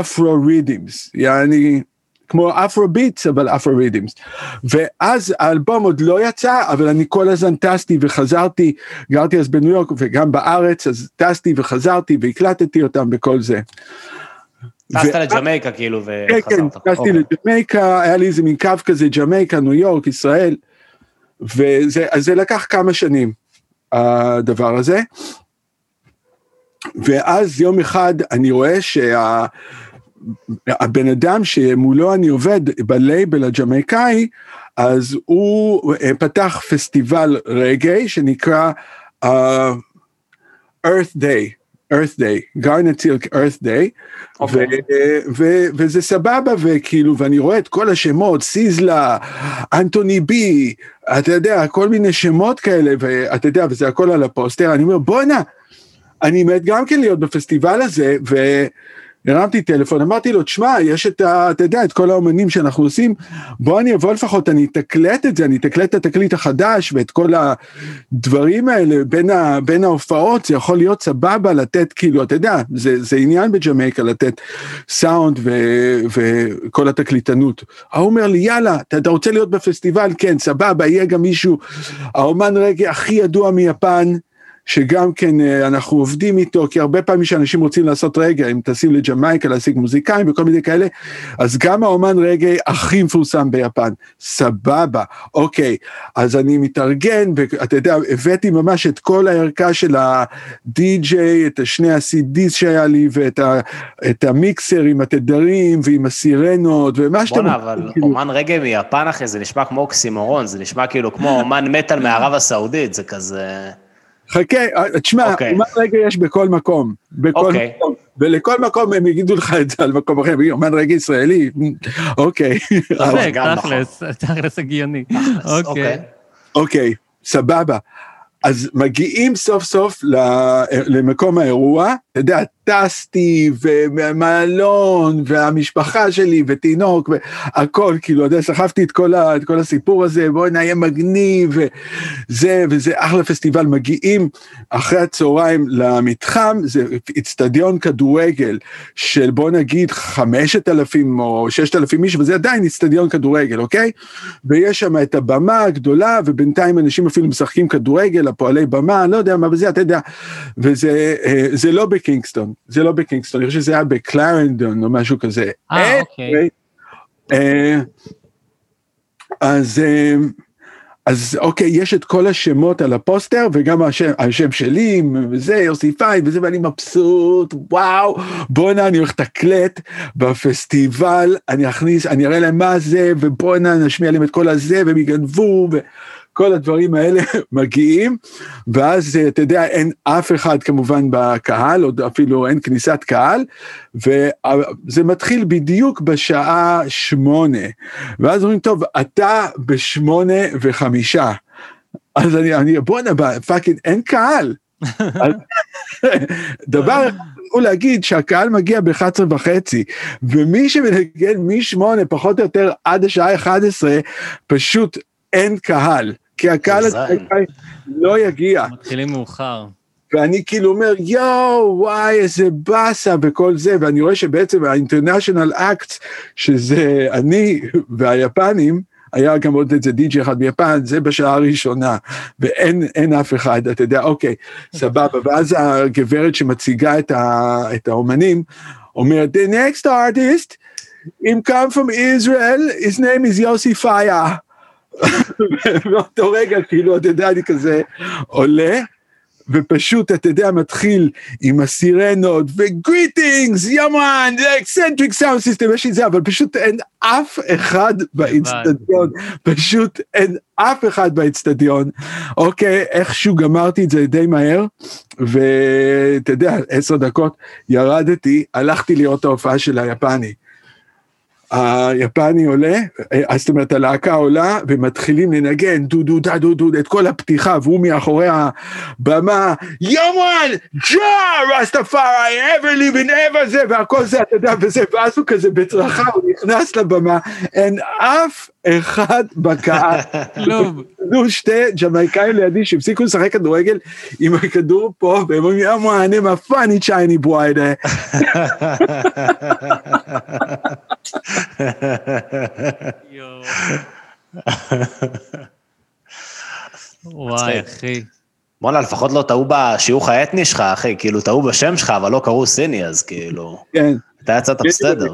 אפרו רידימס, יעני כמו אפרו ביטס אבל אפרו רידימס. ואז האלבום עוד לא יצא אבל אני כל הזמן טסתי וחזרתי, גרתי אז בניו יורק וגם בארץ אז טסתי וחזרתי והקלטתי אותם וכל זה.
טסת לג'מייקה כאילו
כן, כן,
וחזרת.
טסתי
אוקיי.
לג'מייקה, היה לי איזה מין קו כזה, ג'מייקה, ניו יורק, ישראל, וזה לקח כמה שנים, הדבר הזה. ואז יום אחד אני רואה שה... הבן אדם שמולו אני עובד בלייבל הג'מייקאי, אז הוא אה, פתח פסטיבל רגעי שנקרא uh, Earth Day, Earth Day, Garnet Silk Earth Day,
אוקיי.
ו- ו- וזה סבבה, וכאילו, ואני רואה את כל השמות, סיזלה, אנטוני בי, אתה יודע, כל מיני שמות כאלה, ואתה יודע, וזה הכל על הפוסטר, אני אומר, בואנה, אני מת גם כן להיות בפסטיבל הזה, והרמתי טלפון, אמרתי לו, תשמע, יש את ה... אתה יודע, את כל האומנים שאנחנו עושים, בוא אני אבוא לפחות, אני אתקלט את זה, אני אתקלט את התקליט החדש, ואת כל הדברים האלה בין, ה, בין ההופעות, זה יכול להיות סבבה לתת, כאילו, אתה יודע, זה, זה עניין בג'מייקה לתת סאונד ו, וכל התקליטנות. ההוא אומר לי, יאללה, אתה, אתה רוצה להיות בפסטיבל? כן, סבבה, יהיה גם מישהו, האומן רגע הכי ידוע מיפן, שגם כן אה, אנחנו עובדים איתו, כי הרבה פעמים שאנשים רוצים לעשות רגע, אם טסים לג'מייקה להשיג מוזיקאים וכל מיני כאלה, אז גם האומן רגע הכי מפורסם ביפן, סבבה, אוקיי, אז אני מתארגן, ואתה יודע, הבאתי ממש את כל הערכה של הדי-ג'יי, את השני ה-CDs שהיה לי, ואת ה, את המיקסר עם התדרים ועם הסירנות, ומה שאתם...
בואנה, אבל
כאילו,
אומן רגע מיפן, אחי, זה נשמע כמו אוקסימורון, זה נשמע כאילו כמו אומן מטאל מערב הסעודית, זה כזה...
חכה, אה, תשמע,
אוקיי.
אומן רגע יש בכל מקום, בכל
אוקיי.
מקום, ולכל מקום הם יגידו לך את זה על מקום אחר, אומן רגע ישראלי, (laughs) אוקיי.
גם
תכלס, תכלס הגיוני.
אוקיי.
אוקיי.
אוקיי, סבבה. אז מגיעים סוף סוף ל- למקום האירוע, אתה יודע, טסתי ומלון והמשפחה שלי ותינוק והכל, כאילו, אתה יודע, סחבתי את כל, ה, את כל הסיפור הזה, בואי נהיה מגניב וזה, וזה אחלה פסטיבל. מגיעים אחרי הצהריים למתחם, זה אצטדיון כדורגל של בוא נגיד חמשת אלפים או ששת אלפים איש, וזה עדיין אצטדיון כדורגל, אוקיי? ויש שם את הבמה הגדולה, ובינתיים אנשים אפילו משחקים כדורגל, הפועלי במה, אני לא יודע מה וזה, אתה יודע, וזה אה, זה לא בקינגסטון, זה לא בקינגסטון, אני חושב שזה היה בקלרנדון או משהו כזה.
אה, אוקיי.
Anyway, אה, אז, אה, אז אוקיי, יש את כל השמות על הפוסטר, וגם השם, השם שלי, וזה, יוסי פייד, וזה, ואני מבסוט, וואו, בואנה, אני הולך לתקלט בפסטיבל, אני אכניס, אני אראה להם מה זה, ובואנה, נשמיע להם את כל הזה, והם יגנבו, וכל הדברים האלה (laughs) מגיעים, ואז, אה, אתה יודע, אין אף אחד כמובן בקהל, עוד אפילו אין כניסת קהל, וזה מתחיל בדיוק בשעה שמונה. ואז אומרים, טוב, אתה בשמונה וחמישה. אז אני, אני בואנה, פאקינג, אין קהל. (laughs) דבר הוא להגיד שהקהל מגיע ב-11 וחצי, ומי שמנגן מ-8 פחות או יותר עד השעה 11, פשוט אין קהל. כי הקהל. הזה לא יגיע.
מתחילים מאוחר.
ואני כאילו אומר, יואו, וואי, איזה באסה וכל זה, ואני רואה שבעצם ה-International Acts, שזה אני והיפנים, היה גם עוד איזה די.ג'י אחד ביפן, זה בשעה הראשונה, ואין אין אף אחד, אתה יודע, אוקיי, סבבה, ואז הגברת שמציגה את, ה, את האומנים, אומרת, the next artist, him come from Israel, his name is יוסי פאיה. (laughs) באותו רגע, כאילו, אתה יודע, אני כזה עולה, ופשוט, אתה יודע, מתחיל עם הסירנות, וגריטינגס, יאמן, אקסנטריק סאונד סיסטם, יש לי זה, אבל פשוט אין אף אחד באיצטדיון, פשוט אין אף אחד באיצטדיון. אוקיי, איכשהו גמרתי את זה די מהר, ואתה יודע, עשר דקות, ירדתי, הלכתי לראות את ההופעה של היפני. היפני עולה, אה, זאת אומרת הלהקה עולה ומתחילים לנגן דו דו דה דו דו את כל הפתיחה והוא מאחורי הבמה יומן ג'ה רסטפארי ever live in ever זה והכל זה אתה יודע וזה ואז הוא כזה בצרחה הוא נכנס לבמה אין אף אחד בקהל. (laughs)
כלום.
היו שתי ג'מייקאים לידי שהפסיקו לשחק כדורגל עם הכדור פה והם אומרים יומן הם הפאני צ'ייני בוואי
יואו. וואי, אחי.
בואנה, לפחות לא טעו בשיוך האתני שלך, אחי, כאילו, טעו בשם שלך, אבל לא קראו סיני, אז כאילו,
כן.
אתה יצאת בסדר.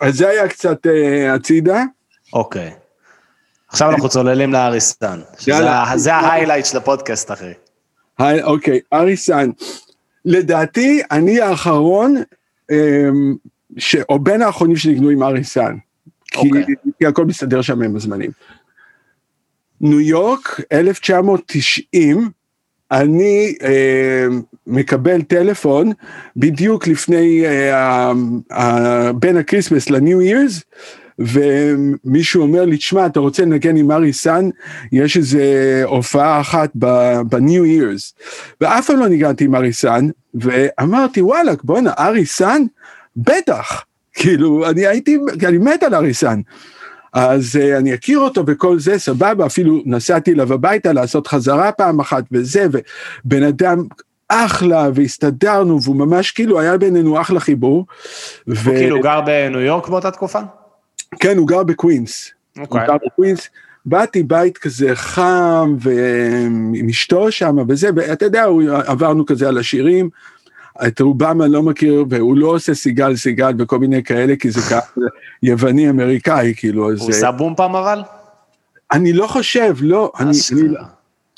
אז זה היה קצת אה, הצידה.
אוקיי. עכשיו אנחנו צוללים. ה- זה ההיילייט של הפודקאסט, אחי.
אוקיי, אריסן. לדעתי, אני האחרון, אמ, ש... או בין האחרונים שניגנו עם אריסן. כי,
אוקיי.
כי הכל מסתדר שם עם הזמנים. ניו יורק, 1990, אני אה, מקבל טלפון בדיוק לפני, אה, ה- ה- בין ה Christmas ל New Year's, ומישהו אומר לי, תשמע, אתה רוצה לנגן עם אריס סאן? יש איזה הופעה אחת ב New Year's. ואף פעם לא ניגנתי עם אריס סאן, ואמרתי, וואלה, בואנה, אריס סאן? בטח. כאילו, אני הייתי, אני מת על אריס סאן. אז uh, אני הכרתי אותו וכל זה, סבבה, אפילו נסעתי אליו הביתה לעשות חזרה פעם אחת וזה, ובן אדם אחלה, והסתדרנו, והוא ממש כאילו היה בינינו אחלה חיבור.
הוא כאילו גר בניו יורק באותה תקופה?
כן, הוא גר בקווינס. הוא
אוקיי.
גר בקווינס. באתי בית כזה חם, ועם אשתו שם וזה, ואתה יודע, הוא- עברנו כזה על השירים. את רובם אני לא מכיר, והוא לא עושה סיגל סיגל וכל מיני כאלה, כי זה קהל (laughs) יווני אמריקאי, כאילו, אז...
הוא עושה בום פם אבל?
אני לא חושב, לא, אני, אני לא,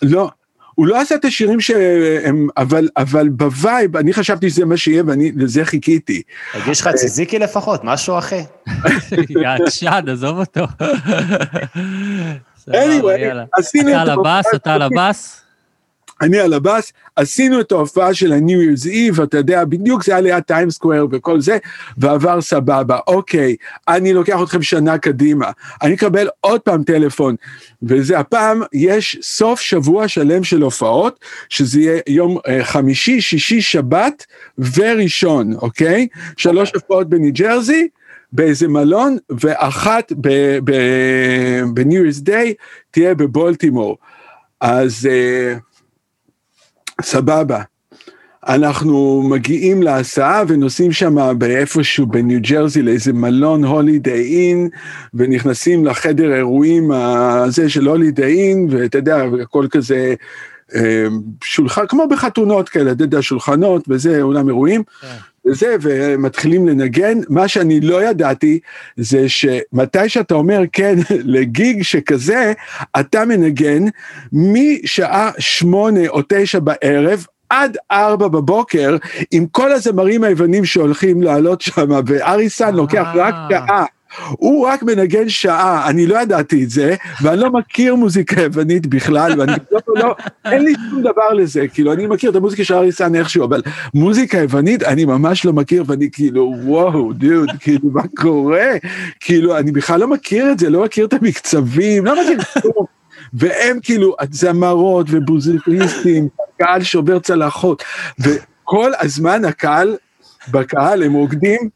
לא, הוא לא עשה את השירים שהם, אבל, אבל ב vibe, אני חשבתי שזה מה שיהיה ואני לזה חיכיתי.
הגיש לך צזיקי לפחות, משהו אחי.
יא צ'אד, עזוב אותו. (laughs)
anyway. עשינו
אתה
את
על הבאס, אתה על. הבאס?
אני על הבאס, עשינו את ההופעה של ה-New Year's Eve, אתה יודע, בדיוק זה היה ליד טיים סקוויר וכל זה, ועבר סבבה. אוקיי, אני לוקח אתכם שנה קדימה, אני אקבל עוד פעם טלפון, וזה הפעם, יש סוף שבוע שלם של הופעות, שזה יהיה יום אה, חמישי, שישי, שבת וראשון, אוקיי? שלוש הופעות בניו ג'רזי. באיזה מלון, ואחת ב-New Year's Day תהיה בבולטימור. אז uh, סבבה. אנחנו מגיעים להסעה ונוסעים שם באיפשהו בניו ג'רזי לאיזה מלון הולידיי אין ונכנסים לחדר אירועים הזה של הולידיי אין ואתה יודע הכל כזה אה, שולחן כמו בחתונות כאלה אתה יודע שולחנות וזה אולם אירועים וזה ומתחילים לנגן מה שאני לא ידעתי זה שמתי שאתה אומר כן (laughs) לגיג שכזה אתה מנגן משעה שמונה או תשע בערב עד ארבע בבוקר עם כל הזמרים היוונים שהולכים לעלות שם, ואריסן לוקח רק שעה. הוא רק מנגן שעה, אני לא ידעתי את זה, ואני לא מכיר מוזיקה יוונית בכלל, ואני לא, לא, אין לי שום דבר לזה, כאילו, אני מכיר את המוזיקה של אריסן איכשהו, אבל מוזיקה יוונית אני ממש לא מכיר, ואני כאילו, וואו, דוד, כאילו, מה קורה? כאילו, אני בכלל לא מכיר את זה, לא מכיר את המקצבים, לא מכיר כלום. והם כאילו זמרות ובוזיפיסטים, קהל שובר צלחות, וכל הזמן הקהל, בקהל הם רוקדים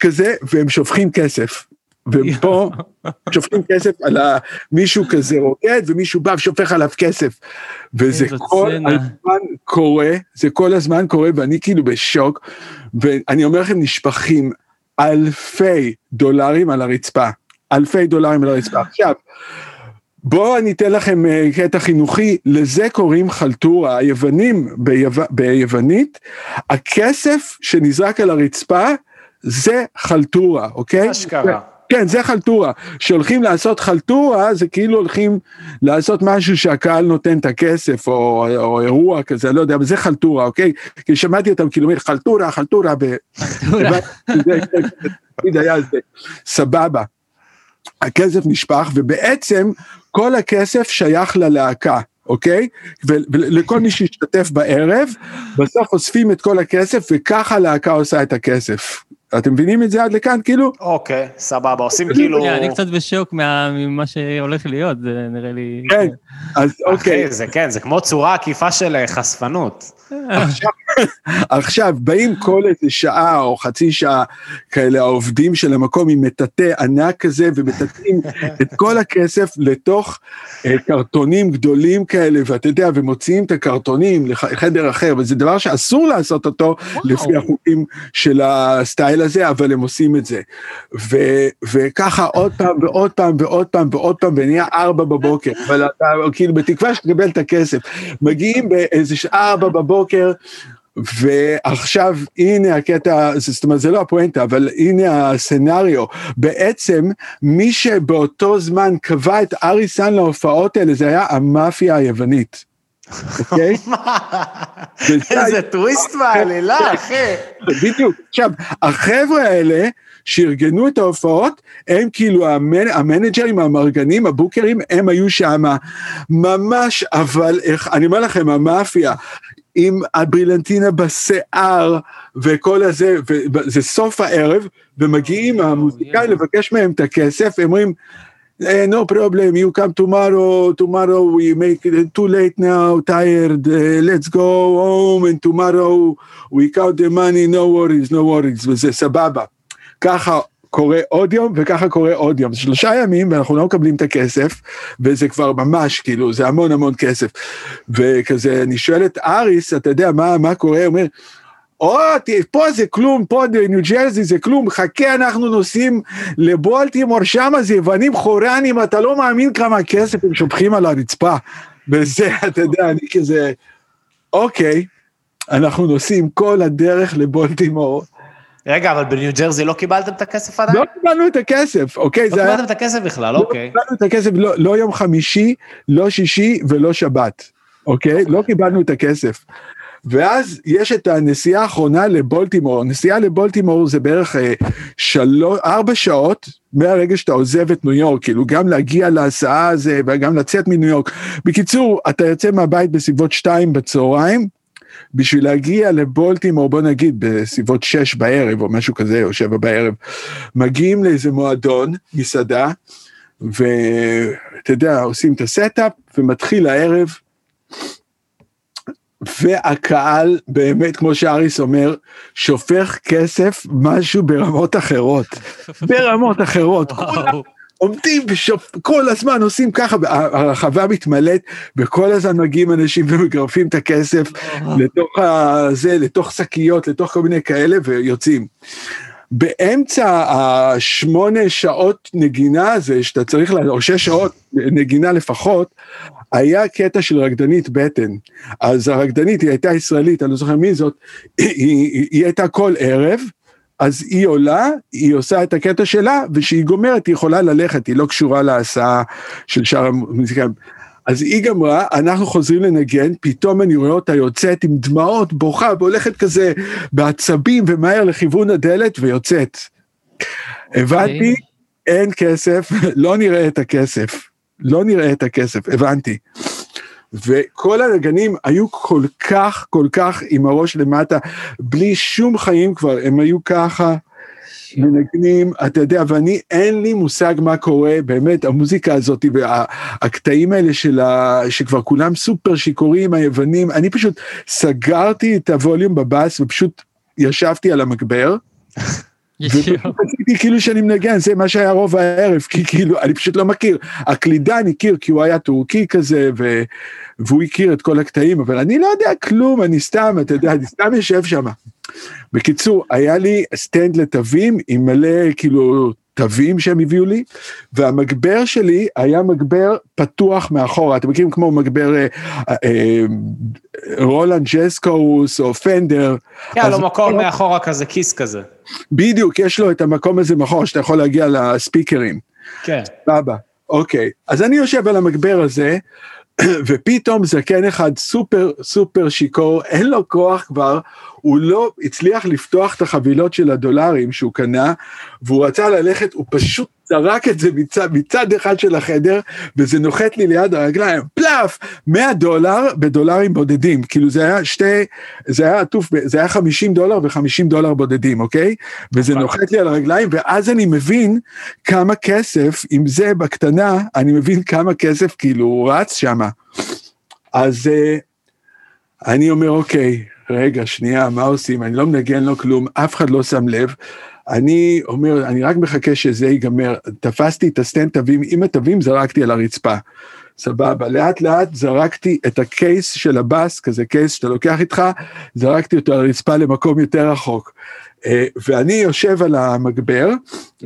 כזה, והם שופכים כסף. ופה שופכים כסף על מישהו כזה רוקד, ומישהו בא ושופך עליו כסף. וזה כל. הזמן קורה, זה כל הזמן קורה, ואני כאילו בשוק, ואני אומר לכם, נשפכים אלפי דולרים על הרצפה. אלפי דולרים על הרצפה. עכשיו, בואו אני אתן לכם אה, קטע חינוכי, לזה קוראים חלטורה, היוונים ביו... ביוונית, הכסף שנזרק על הרצפה זה חלטורה, אוקיי?
אשכרה.
כן, זה חלטורה. כשהולכים לעשות חלטורה, זה כאילו הולכים לעשות משהו שהקהל נותן את הכסף, או, או אירוע כזה, לא יודע, אבל זה חלטורה, אוקיי? כי שמעתי אותם כאילו, חלטורה, חלטורה, ב... (laughs) סבבה. הכסף נשפך, ובעצם כל הכסף שייך ללהקה, אוקיי? ולכל מי שהשתתף בערב, בסוף אוספים את כל הכסף, וככה הלהקה עושה את הכסף. אתם מבינים את זה עד לכאן, כאילו?
אוקיי, סבבה, עושים כאילו...
אני קצת בשוק ממה שהולך להיות, זה נראה לי...
כן, אז אוקיי.
אחי, זה כן, זה כמו צורה עקיפה של אה, חשפנות.
עכשיו, באים כל איזה שעה או חצי שעה כאלה העובדים של המקום עם מטאטא ענק כזה, ומטאטאים את כל הכסף לתוך אה, קרטונים גדולים כאלה, ואתה יודע, ומוציאים את הקרטונים לחדר אחר, וזה דבר שאסור לעשות אותו לפי החוקים של הסטייל הזה, אבל הם עושים את זה. ו- וככה עוד פעם ועוד פעם ועוד פעם ועוד פעם, ונהיה ארבע בבוקר, אבל אתה כאילו בתקווה שתקבל את הכסף. מגיעים באיזה ארבע בבוקר, ועכשיו הנה הקטע, זאת אומרת זה לא הפואנטה, אבל הנה הסצנריו, בעצם מי שבאותו זמן קבע את אריסן להופעות האלה זה היה המאפיה היוונית. אוקיי? (laughs)
איזה טוויסט בעלילה, (laughs) אחי.
בדיוק. עכשיו, החבר'ה האלה שארגנו את ההופעות, הם כאילו המנג'רים, המארגנים, הבוקרים, הם היו שם ממש, אבל אני אומר לכם, המאפיה, עם הברילנטינה בשיער וכל הזה, וזה סוף הערב, ומגיעים המוזיקאים לבקש מהם את הכסף, הם אומרים, Uh, no problem, you come tomorrow, tomorrow we make it too late now, tired, uh, let's go home, and tomorrow we count the money, no worries, no worries, וזה סבבה. ככה קורה עוד יום וככה קורה עוד יום. שלושה ימים ואנחנו לא מקבלים את הכסף, וזה כבר ממש, כאילו, זה המון המון כסף. וכזה, אני שואל את אריס, אתה יודע, מה, מה קורה? הוא אומר, או, פה זה כלום, פה בניו ג'רזי זה כלום, חכה, אנחנו נוסעים לבולטימור, שם זה יוונים חורנים, אתה לא מאמין כמה כסף הם שופכים על הרצפה. וזה, (laughs) אתה יודע, אני כזה, אוקיי, אנחנו נוסעים כל הדרך לבולטימור.
רגע, אבל בניו ג'רזי לא קיבלתם את הכסף עדיין?
לא קיבלנו את הכסף, אוקיי?
לא קיבלתם את הכסף בכלל, אוקיי.
לא קיבלנו את הכסף, לא, לא יום חמישי, לא שישי ולא שבת, אוקיי? לא קיבלנו את הכסף. ואז יש את הנסיעה האחרונה לבולטימור, הנסיעה לבולטימור זה בערך אה, שלוש, ארבע שעות מהרגע שאתה עוזב את ניו יורק, כאילו גם להגיע להסעה הזה וגם לצאת מניו יורק. בקיצור, אתה יוצא מהבית בסביבות שתיים בצהריים, בשביל להגיע לבולטימור, בוא נגיד בסביבות שש בערב או משהו כזה, או שבע בערב, מגיעים לאיזה מועדון, מסעדה, ואתה יודע, עושים את ה setup, ומתחיל הערב, והקהל, באמת, כמו שאריס אומר, שופך כסף משהו ברמות אחרות. (laughs) ברמות אחרות. כולם עומדים. כל הזמן עושים ככה, הרחבה מתמלאת, וכל הזמן מגיעים אנשים ומגרפים את הכסף לתוך הזה, לתוך שקיות, לתוך כל מיני כאלה, ויוצאים. באמצע השמונה שעות נגינה הזה, שאתה צריך, או שש שעות נגינה לפחות, היה קטע של רקדנית בטן. אז הרקדנית, היא הייתה ישראלית, אני לא זוכר מי זאת, היא, היא, היא הייתה כל ערב, אז היא עולה, היא עושה את הקטע שלה, וכשהיא גומרת היא יכולה ללכת, היא לא קשורה להסעה של שאר המוזיקאים. אז היא גמרה, אנחנו חוזרים לנגן, פתאום אני רואה אותה יוצאת עם דמעות, בוכה, והולכת כזה בעצבים ומהר לכיוון הדלת ויוצאת. הבנתי, אין כסף, (laughs) לא נראה את הכסף. לא נראה את הכסף, הבנתי. וכל הנגנים היו כל כך, כל כך עם הראש למטה, בלי שום חיים כבר, הם היו ככה. מנגנים, אתה יודע, ואני, אין לי מושג מה קורה, באמת, המוזיקה הזאת והקטעים האלה של ה... שכבר כולם סופר שיכורים, היוונים, אני פשוט סגרתי את הווליום בבאס ופשוט ישבתי על המגבר. ועשיתי כאילו שאני מנגן, זה מה שהיה רוב הערב, כי כאילו, אני פשוט לא מכיר. הקלידן הכיר כי הוא היה טורקי כזה, ו... והוא הכיר את כל הקטעים, אבל אני לא יודע כלום, אני סתם, אתה יודע, אני סתם יושב שם. בקיצור, היה לי stand לתווים עם מלא כאילו תווים שהם הביאו לי, והמגבר שלי היה מגבר פתוח מאחורה, אתם מכירים כמו מגבר אה, אה, Roland Jazz Chorus או Fender.
היה לו מקום מאחורה כזה, כיס כזה.
בדיוק, יש לו את המקום הזה מאחורה שאתה יכול להגיע לספיקרים.
כן.
סבבה, אוקיי. אז אני יושב על המגבר הזה, (coughs) ופתאום זקן אחד סופר סופר שיכור, אין לו כוח כבר, הוא לא הצליח לפתוח את החבילות של הדולרים שהוא קנה, והוא רצה ללכת, הוא פשוט זרק את זה מצד, מצד אחד של החדר, וזה נוחת לי ליד הרגליים, פלאף, 100 דולר בדולרים בודדים, כאילו זה היה שתי, זה היה עטוף, זה היה 50 דולר ו-50 דולר בודדים, אוקיי? וזה נוחת לי על הרגליים, ואז אני מבין כמה כסף, עם זה בקטנה, אני מבין כמה כסף כאילו הוא רץ שם. אז uh, אני אומר, אוקיי, רגע, שנייה, מה עושים? אני לא מנגן לו כלום, אף אחד לא שם לב. אני אומר, אני רק מחכה שזה ייגמר. תפסתי את ה stand תווים, עם התווים זרקתי על הרצפה. סבבה, לאט לאט זרקתי את ה case של הבאס, כזה case שאתה לוקח איתך, זרקתי אותו על הרצפה למקום יותר רחוק. אה, ואני יושב על המגבר,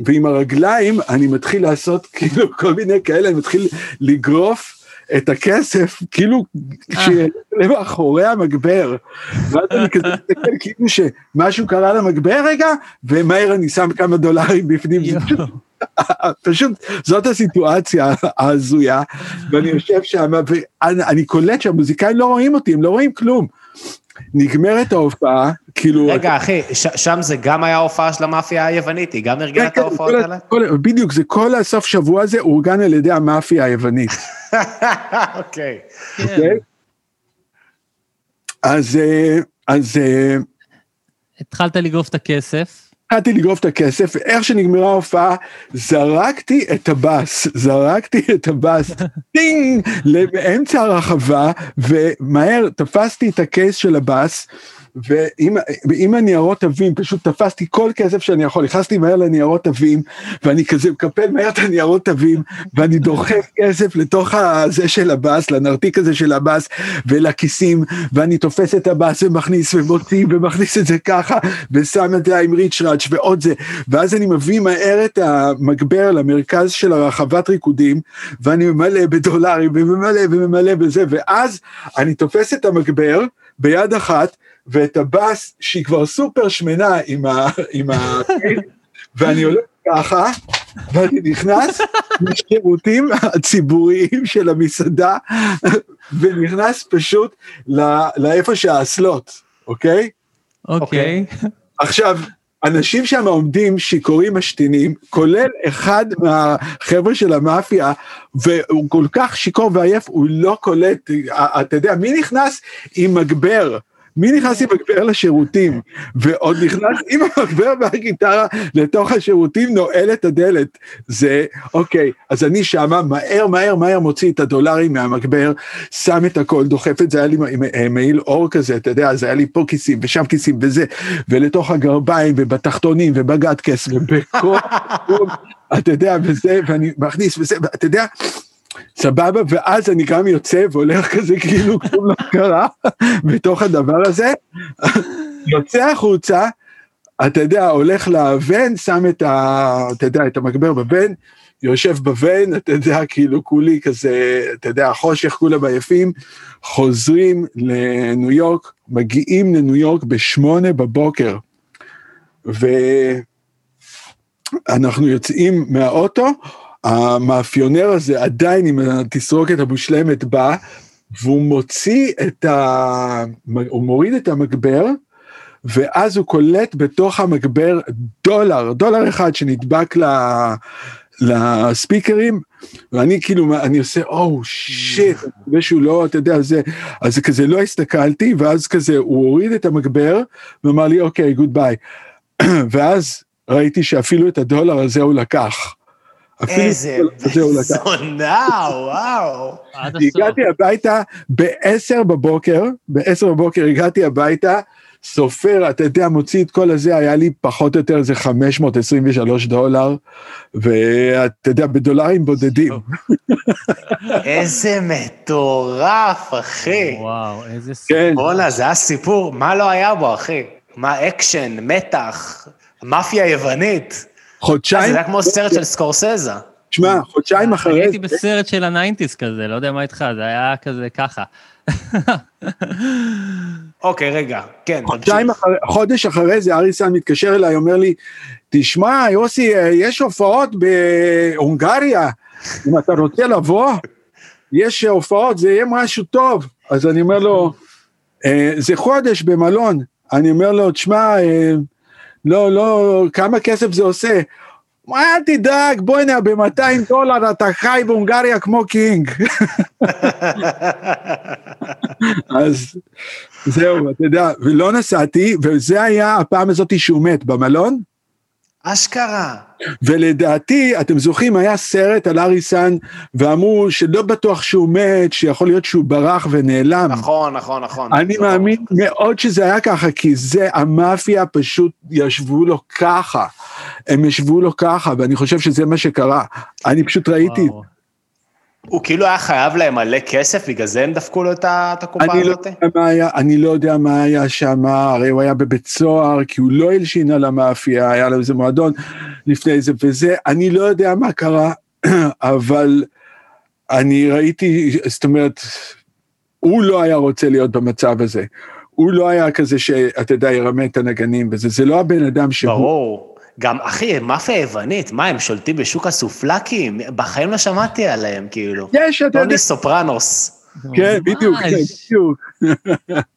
ועם הרגליים אני מתחיל לעשות כאילו כל מיני כאלה, אני מתחיל לגרוף את הכסף, כאילו, מאחורי המגבר. ואז אני כזה מסתכל כאילו שמשהו קרה למגבר רגע, ומהר אני שם כמה דולרים בפנים. (laughs) פשוט, זאת הסיטואציה ההזויה, ואני יושב שם, ואני קולט שהמוזיקאים לא רואים אותי, הם לא רואים כלום. נגמרת ההופעה, כאילו...
רגע, אחי, שם זה גם היה הופעה של המאפיה היוונית, היא גם ארגנה את ההופעות האלה?
בדיוק, זה כל הסוף שבוע הזה אורגן על ידי המאפיה היוונית. (laughs)
אוקיי.
אז... אז...
התחלת לגרוף את הכסף.
התחלתי לגרוף את הכסף, ואיך שנגמרה ההופעה, זרקתי את הבאס, זרקתי את הבאס, (laughs) טינג, באמצע הרחבה, ומהר תפסתי את הקייס של הבאס, ועם הניירות תווים, פשוט תפסתי כל כסף שאני יכול, נכנסתי מהר לניירות תווים, ואני כזה מקפל מהר את הניירות תווים, ואני דוחף כסף לתוך הזה של הבאס, לנרתיק הזה של הבאס, ולכיסים, ואני תופס את הבאס ומכניס ומוציא ומכניס את זה ככה, ושם את זה עם ריצ'ראץ' ועוד זה, ואז אני מביא מהר את המגבר למרכז של הרחבת ריקודים, ואני ממלא בדולרים וממלא וממלא בזה, ואז אני תופס את המגבר ביד אחת, ואת הבאס שהיא כבר סופר שמנה עם ה... עם ה... ואני הולך ככה, ואני נכנס לשירותים הציבוריים של המסעדה, ונכנס פשוט לאיפה שהאסלות, אוקיי?
אוקיי.
עכשיו, אנשים שם עומדים שיכורים משתינים, כולל אחד מהחבר'ה של המאפיה, והוא כל כך שיכור ועייף, הוא לא קולט, אתה יודע, מי נכנס עם מגבר? מי נכנס עם מגבר לשירותים, ועוד נכנס עם המגבר והגיטרה לתוך השירותים, נועל את הדלת. זה, אוקיי, אז אני שמה, מהר, מהר, מהר מוציא את הדולרים מהמגבר, שם את הכל, דוחף את זה, היה לי מ- מעיל אור כזה, אתה יודע, אז היה לי פה כיסים ושם כיסים וזה, ולתוך הגרביים ובתחתונים ובגטקס ובכל, אתה יודע, וזה, ואני מכניס וזה, ואתה יודע, סבבה, ואז אני גם יוצא והולך (laughs) כזה כאילו כלום לא קרה בתוך הדבר הזה, יוצא החוצה, אתה יודע, הולך לוון, שם את ה... אתה יודע, את המגבר בוון, יושב בוון, אתה יודע, כאילו כולי כזה, אתה יודע, חושך, כולם עייפים, חוזרים לניו יורק, מגיעים לניו יורק בשמונה בבוקר, ואנחנו יוצאים מהאוטו, המאפיונר הזה עדיין עם התסרוקת המושלמת בא, והוא מוציא את ה... הוא מוריד את המגבר, ואז הוא קולט בתוך המגבר דולר, דולר אחד שנדבק ל... לספיקרים, ואני כאילו, אני עושה, או שיט, אני מקווה שהוא לא, אתה יודע, זה, אז זה כזה לא הסתכלתי, ואז כזה, הוא הוריד את המגבר, ואמר לי, אוקיי, goodbye. ואז ראיתי שאפילו את הדולר הזה הוא לקח.
איזה
לקח.
זונה, וואו.
הגעתי הביתה ב-10 בבוקר, ב-10 בבוקר הגעתי הביתה, סופר, אתה יודע, מוציא את כל הזה, היה לי פחות או יותר איזה 523 דולר, ואתה יודע, בדולרים בודדים. (laughs)
איזה מטורף, אחי.
וואו, איזה.
כן,
בואנה, זה היה סיפור, מה לא היה בו, אחי? מה אקשן, מתח, מאפיה יוונית. אה, זה
חודשיים,
היה כמו סרט של סקורסזה.
שמע, חודשיים אחרי
הייתי בסרט של ה nineties כזה, לא יודע מה איתך, זה היה כזה ככה.
אוקיי, רגע, כן,
חודשיים
תמשיך.
אחרי, חודש אחרי זה אריס סאן מתקשר אליי, אומר לי, תשמע, יוסי, אה, יש הופעות בהונגריה, אם אתה רוצה לבוא, יש הופעות, זה יהיה משהו טוב. אז אני אומר לו, "אה, זה חודש במלון. אני אומר לו, תשמע, אה, לא, לא, כמה כסף זה עושה? מה, אל תדאג, בוא'נה, ב-200 דולר אתה חי בהונגריה כמו קינג. (laughs) אז זהו, אתה יודע, ולא נסעתי, וזה היה הפעם הזאת שהוא מת במלון,
אשכרה.
ולדעתי, אתם זוכרים, היה סרט על אריסן, ואמרו שלא בטוח שהוא מת, שיכול להיות שהוא ברח ונעלם.
נכון, נכון, נכון.
אני
נכון.
מאמין מאוד שזה היה ככה, כי זה, המאפיה פשוט ישבו לו ככה. הם ישבו לו ככה, ואני חושב שזה מה שקרה. אני פשוט ראיתי,
וואו.
הוא כאילו היה חייב להם מלא כסף, בגלל זה הם דפקו לו את הקופה
אני לא,
הזאת?
מה היה, אני לא יודע מה היה שם, הרי הוא היה בבית סוהר, כי הוא לא הלשין על המאפיה, היה לו איזה מועדון לפני זה וזה, אני לא יודע מה קרה, (clears throat) אבל אני ראיתי, זאת אומרת, הוא לא היה רוצה להיות במצב הזה. הוא לא היה כזה שאתה יודע, ירמה את הנגנים וזה, זה לא הבן אדם שהוא...
ברור. גם, אחי, מאפיה יוונית, מה, הם שולטים בשוק הסופלקים? בחיים לא שמעתי עליהם, כאילו.
יש, אתה יודע,
טוני סופרנוס.
כן, בדיוק, כן, בדיוק.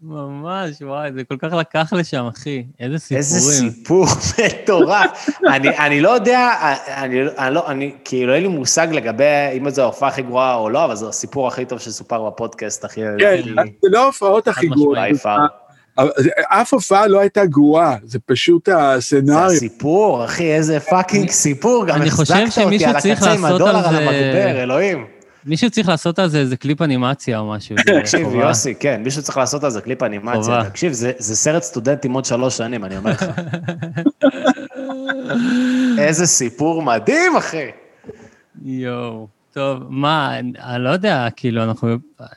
ממש, וואי, זה כל כך לקח לשם, אחי. איזה סיפורים.
איזה סיפור (laughs) מטורף. אני, אני לא יודע, אני, אני לא, אני, כאילו, אין לי מושג לגבי אם זו ההופעה הכי גרועה או לא, אבל זה הסיפור הכי טוב שסופר בפודקאסט, אחי.
כן, זה לא ההופעות הכי גרועות. זה- אף הופעה לא הייתה גרועה, זה פשוט
זה
ה scenario.
הסיפור, אחי, איזה fucking סיפור. גם החזקת אותי על הקצה עם הדולר
על זה-
המגבר, אלוהים.
מישהו צריך לעשות על זה איזה קליפ אנימציה או משהו. זה
תקשיב. יוסי, כן, מישהו צריך לעשות על זה קליפ אנימציה. תקשיב, זה זה סרט סטודנטים עוד שלוש שנים, אני אומר לך. (laughs) איזה סיפור מדהים, אחי.
יואו. טוב, מה, אני לא יודע, כאילו, אנחנו...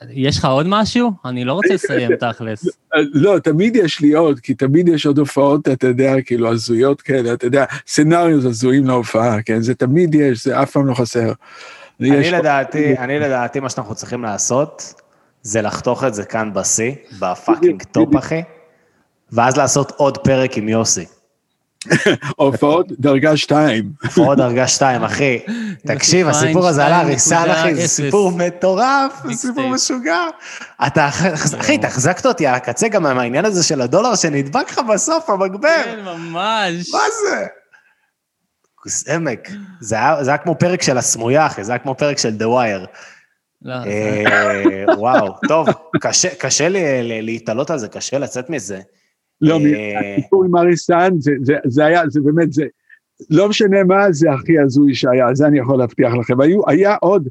יש לך עוד משהו? אני לא רוצה לסיים (laughs) תכלס.
לא, תמיד יש לי עוד, כי תמיד יש עוד הופעות, אתה יודע, כאילו הזויות כאלה, אתה יודע, scenarios הזויים להופעה, כן? זה תמיד יש, זה אף פעם לא חסר.
אני לדעתי, אני לדעתי, מה שאנחנו צריכים לעשות, זה לחתוך את זה כאן בשיא,
ב
fucking
top.
אחי, ואז לעשות עוד פרק עם יוסי.
הופעות דרגה שתיים.
הופעות דרגה שתיים, אחי. תקשיב, הסיפור הזה על הריסן, אחי, זה. סיפור מטורף, זה. סיפור משוגע. אתה, אחי, תחזקת אותי על הקצה גם מהעניין הזה של הדולר שנדבק לך בסוף, המגבר.
כן, ממש.
מה זה? כוס עמק. זה היה כמו פרק של הסמויה, אחי, זה היה כמו פרק של The Wire.
לא,
אה, וואו, טוב, קשה- לי ל- להתעלות על זה, קשה לצאת מזה.
לא,
אה,
הסיפור עם אריסן, זה, היה, זה באמת, זה, לא משנה מה, זה הכי הזוי שהיה, זה אני יכול להבטיח לכם. היו, היה עוד,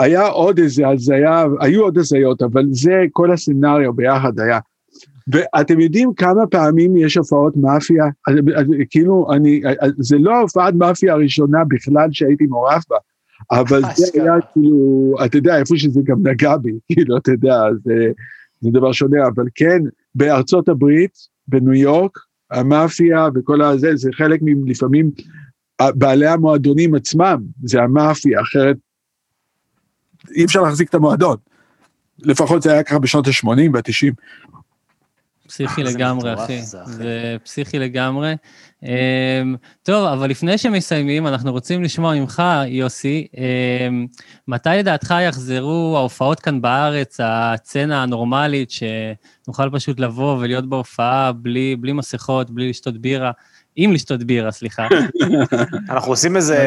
היה עוד איזה הזיה, היו עוד הזיות, אבל זה, כל הסצנריו ביחד היה. ואתם יודעים כמה פעמים יש הופעות מאפיה? כאילו, אני, זה לא ההופעת מאפיה הראשונה בכלל שהייתי מעורב בה, אבל זה. היה כאילו, אתה יודע, איפה שזה גם נגע בי, (laughs) כאילו, אתה יודע, זה, זה דבר שונה, אבל כן, בארצות הברית, בניו יורק, המאפיה וכל הזה, זה חלק מ- לפעמים, ה- בעלי המועדונים עצמם, זה המאפיה, אחרת אי אפשר להחזיק את המועדון. לפחות זה היה ככה בשנות ה-80 וה-90.
פסיכי
זה
לגמרי, אחי.
זה,
פסיכי לגמרי. אמ, טוב, אבל לפני שמסיימים, אנחנו רוצים לשמוע ממך, יוסי, אמ, מתי לדעתך יחזרו ההופעות כאן בארץ, הצצנה הנורמלית, שנוכל פשוט לבוא ולהיות בהופעה בלי, בלי מסכות, בלי לשתות בירה, עם לשתות בירה, סליחה. (laughs)
אנחנו עושים איזה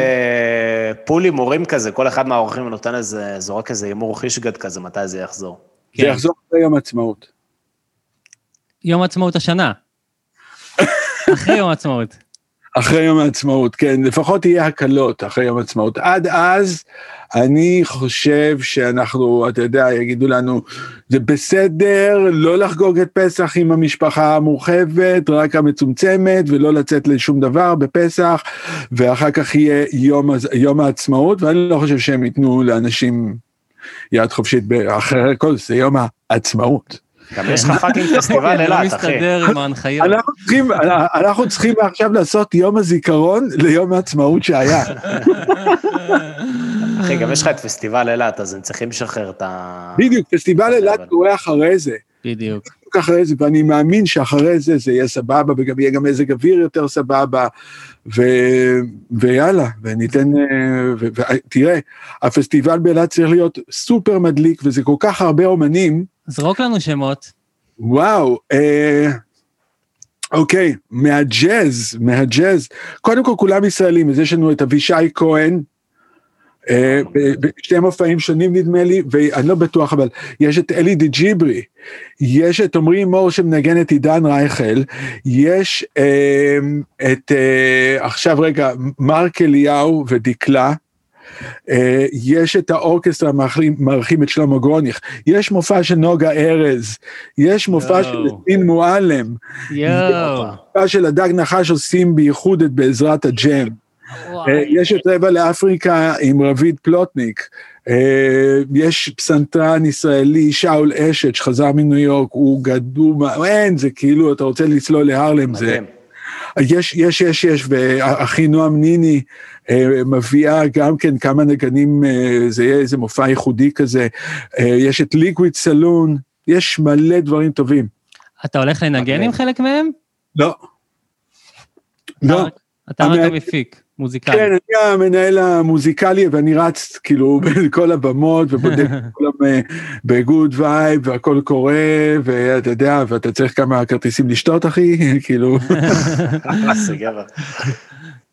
פול הימורים כזה, כל אחד מהאורחים נותן איזה, זורק איזה הימור חישגד כזה, מתי זה יחזור.
זה. יחזור אחרי יום העצמאות.
יום עצמאות השנה. אחרי יום עצמאות.
אחרי יום העצמאות, כן, לפחות יהיה הקלות אחרי יום העצמאות. עד אז, אני חושב שאנחנו, אתה יודע, יגידו לנו, זה בסדר לא לחגוג את פסח עם המשפחה המורחבת, רק המצומצמת, ולא לצאת לשום דבר בפסח, ואחר כך יהיה יום, יום העצמאות, ואני לא חושב שהם ייתנו לאנשים יד חופשית, אחרי הכל זה יום העצמאות.
גם יש לך fucking (laughs) פסטיבל
לא
אילת, אחי.
מסתדר עם ההנחיות.
אנחנו צריכים, אנחנו צריכים עכשיו לעשות יום הזיכרון ליום העצמאות שהיה. (laughs)
אחי, גם יש לך את פסטיבל אילת, אז הם צריכים לשחרר את ה...
בדיוק, פסטיבל אילת קורה אחרי זה,
בדיוק.
אחרי זה, ואני מאמין שאחרי זה זה יהיה סבבה, וגם יהיה גם מזג אוויר יותר סבבה, ו... ויאללה, וניתן, אה, ו... ותראה, הפסטיבל באילת צריך להיות סופר מדליק, וזה כל כך הרבה אומנים,
זרוק לנו שמות.
וואו, אה, אוקיי, מהג'אז, מהג'אז, קודם כל כולם ישראלים, אז יש לנו את אבישי כהן, אה, ב- בשתי מופעים שונים נדמה לי, ואני לא בטוח, אבל יש את אלי דה ג'יברי, יש את עמרי מור שמנגן את עידן רייכל, יש אה, את, אה, עכשיו רגע, מרק אליהו ודקלה, יש את האורקסטרה מארחים, את שלמה גרוניך, יש מופע של נוגה ארז, יש מופע של
יואו.
לסין מועלם. מופע של הדג נחש עושים בייחוד את בעזרת הג'ם. אה, יש את רבע לאפריקה עם רביד פלוטניק, אה, יש פסנתרן ישראלי, שאול אשת, שחזר מניו יורק, הוא גדול, אין, זה כאילו, אתה רוצה לצלול להרלם, זה... יש, יש, יש, יש, ואחי נועם ניני אה, מביאה גם כן כמה נגנים, אה, זה יהיה איזה מופע ייחודי כזה, אה, יש את ליקוויד סלון, יש מלא דברים טובים.
אתה הולך לנגן עם חלק מהם?
לא. לא.
אתה רק
המ-
המפיק, מוזיקאי.
כן, אני המנהל המוזיקלי ואני רץ כאילו (laughs) בין כל הבמות ובודק את כולם ב good vibe והכל קורה ואתה יודע ואתה צריך כמה כרטיסים לשתות אחי (laughs) כאילו.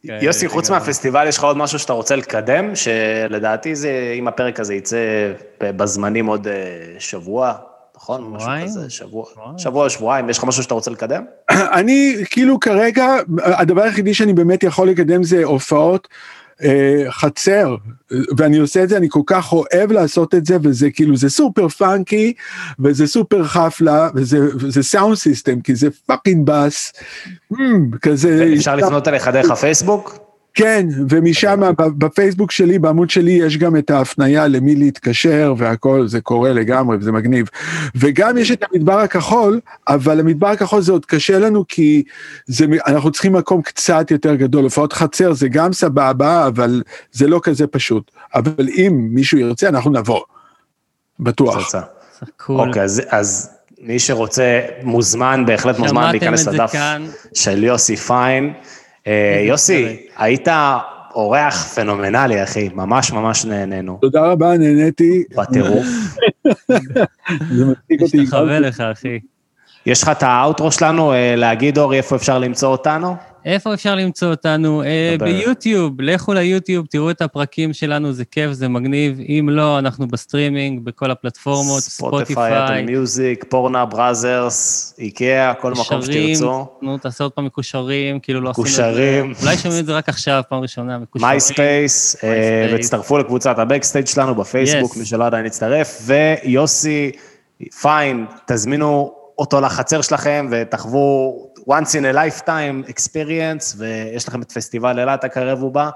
כן,
יוסי, חוץ. מהפסטיבל, יש לך עוד משהו שאתה רוצה לקדם, שלדעתי זה, אם הפרק הזה יצא בזמנים עוד אה, שבוע, נכון? משהו
שבועיים?
כזה, שבוע. שבוע, שבועיים, יש לך משהו שאתה רוצה לקדם? (clears throat)
אני כאילו כרגע הדבר היחידי שאני באמת יכול לקדם זה הופעות אה, חצר ואני עושה את זה אני כל כך אוהב לעשות את זה וזה כאילו זה super funky וזה סופר חפלה וזה, וזה sound system כי זה fucking bass כזה
אפשר לפנות אליך דרך הפייסבוק?
כן, ומשם ב- בפייסבוק שלי, בעמוד שלי, יש גם את ההפניה למי להתקשר והכל, זה קורה לגמרי וזה מגניב. וגם יש את המדבר הכחול, אבל המדבר הכחול זה עוד קשה לנו כי זה, אנחנו צריכים מקום קצת יותר גדול. הופעות חצר זה גם סבבה, אבל זה לא כזה פשוט. אבל אם מישהו ירצה, אנחנו נבוא. בטוח.
אוקיי, אז- אז מי שרוצה, מוזמן, בהחלט מוזמן להיכנס לדף. של יוסי פיין. אה, (laughs) יוסי, היית אורח פנומנלי, אחי, ממש ממש נהנינו.
תודה רבה, נהניתי.
בטירוף. (laughs)
זה מצחיק אותי.
משתחווה לך, אחי.
יש לך את האוטרו שלנו, אה, להגיד, אורי, איפה אפשר למצוא אותנו?
איפה אפשר למצוא אותנו? אה. ביוטיוב, לכו ליוטיוב, תראו את הפרקים שלנו, זה כיף, זה מגניב. אם לא, אנחנו בסטרימינג, בכל הפלטפורמות,
ספוטיפיי, אפל
ספוטיפיי,
מיוזיק, פורנהאב, בראזרס, איקאה, כל מקום
מקושרים,
שתרצו.
נו, תעשה עוד פעם מקושרים, כאילו לא עשינו את
מקושרים.
זה. אולי שומעים את זה רק עכשיו, פעם ראשונה, מקושרים.
מייספייס, אה. וצטרפו לקבוצת ה backstage שלנו בפייסבוק. מי שלא עדיין יצטרף, ויוסי, פיין, תזמינו אותו לחצר שלכם ותחוו once in a lifetime experience, ויש לכם את פסטיבל אילת הקרב ובא.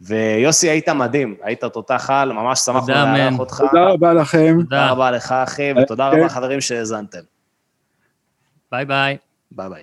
ויוסי, היית מדהים, היית תותח על, ממש שמחנו לארח. אותך.
תודה רבה לכם.
תודה
רבה לך, אחי, ותודה
כן.
רבה, חברים, שהאזנתם.
ביי ביי.
ביי ביי.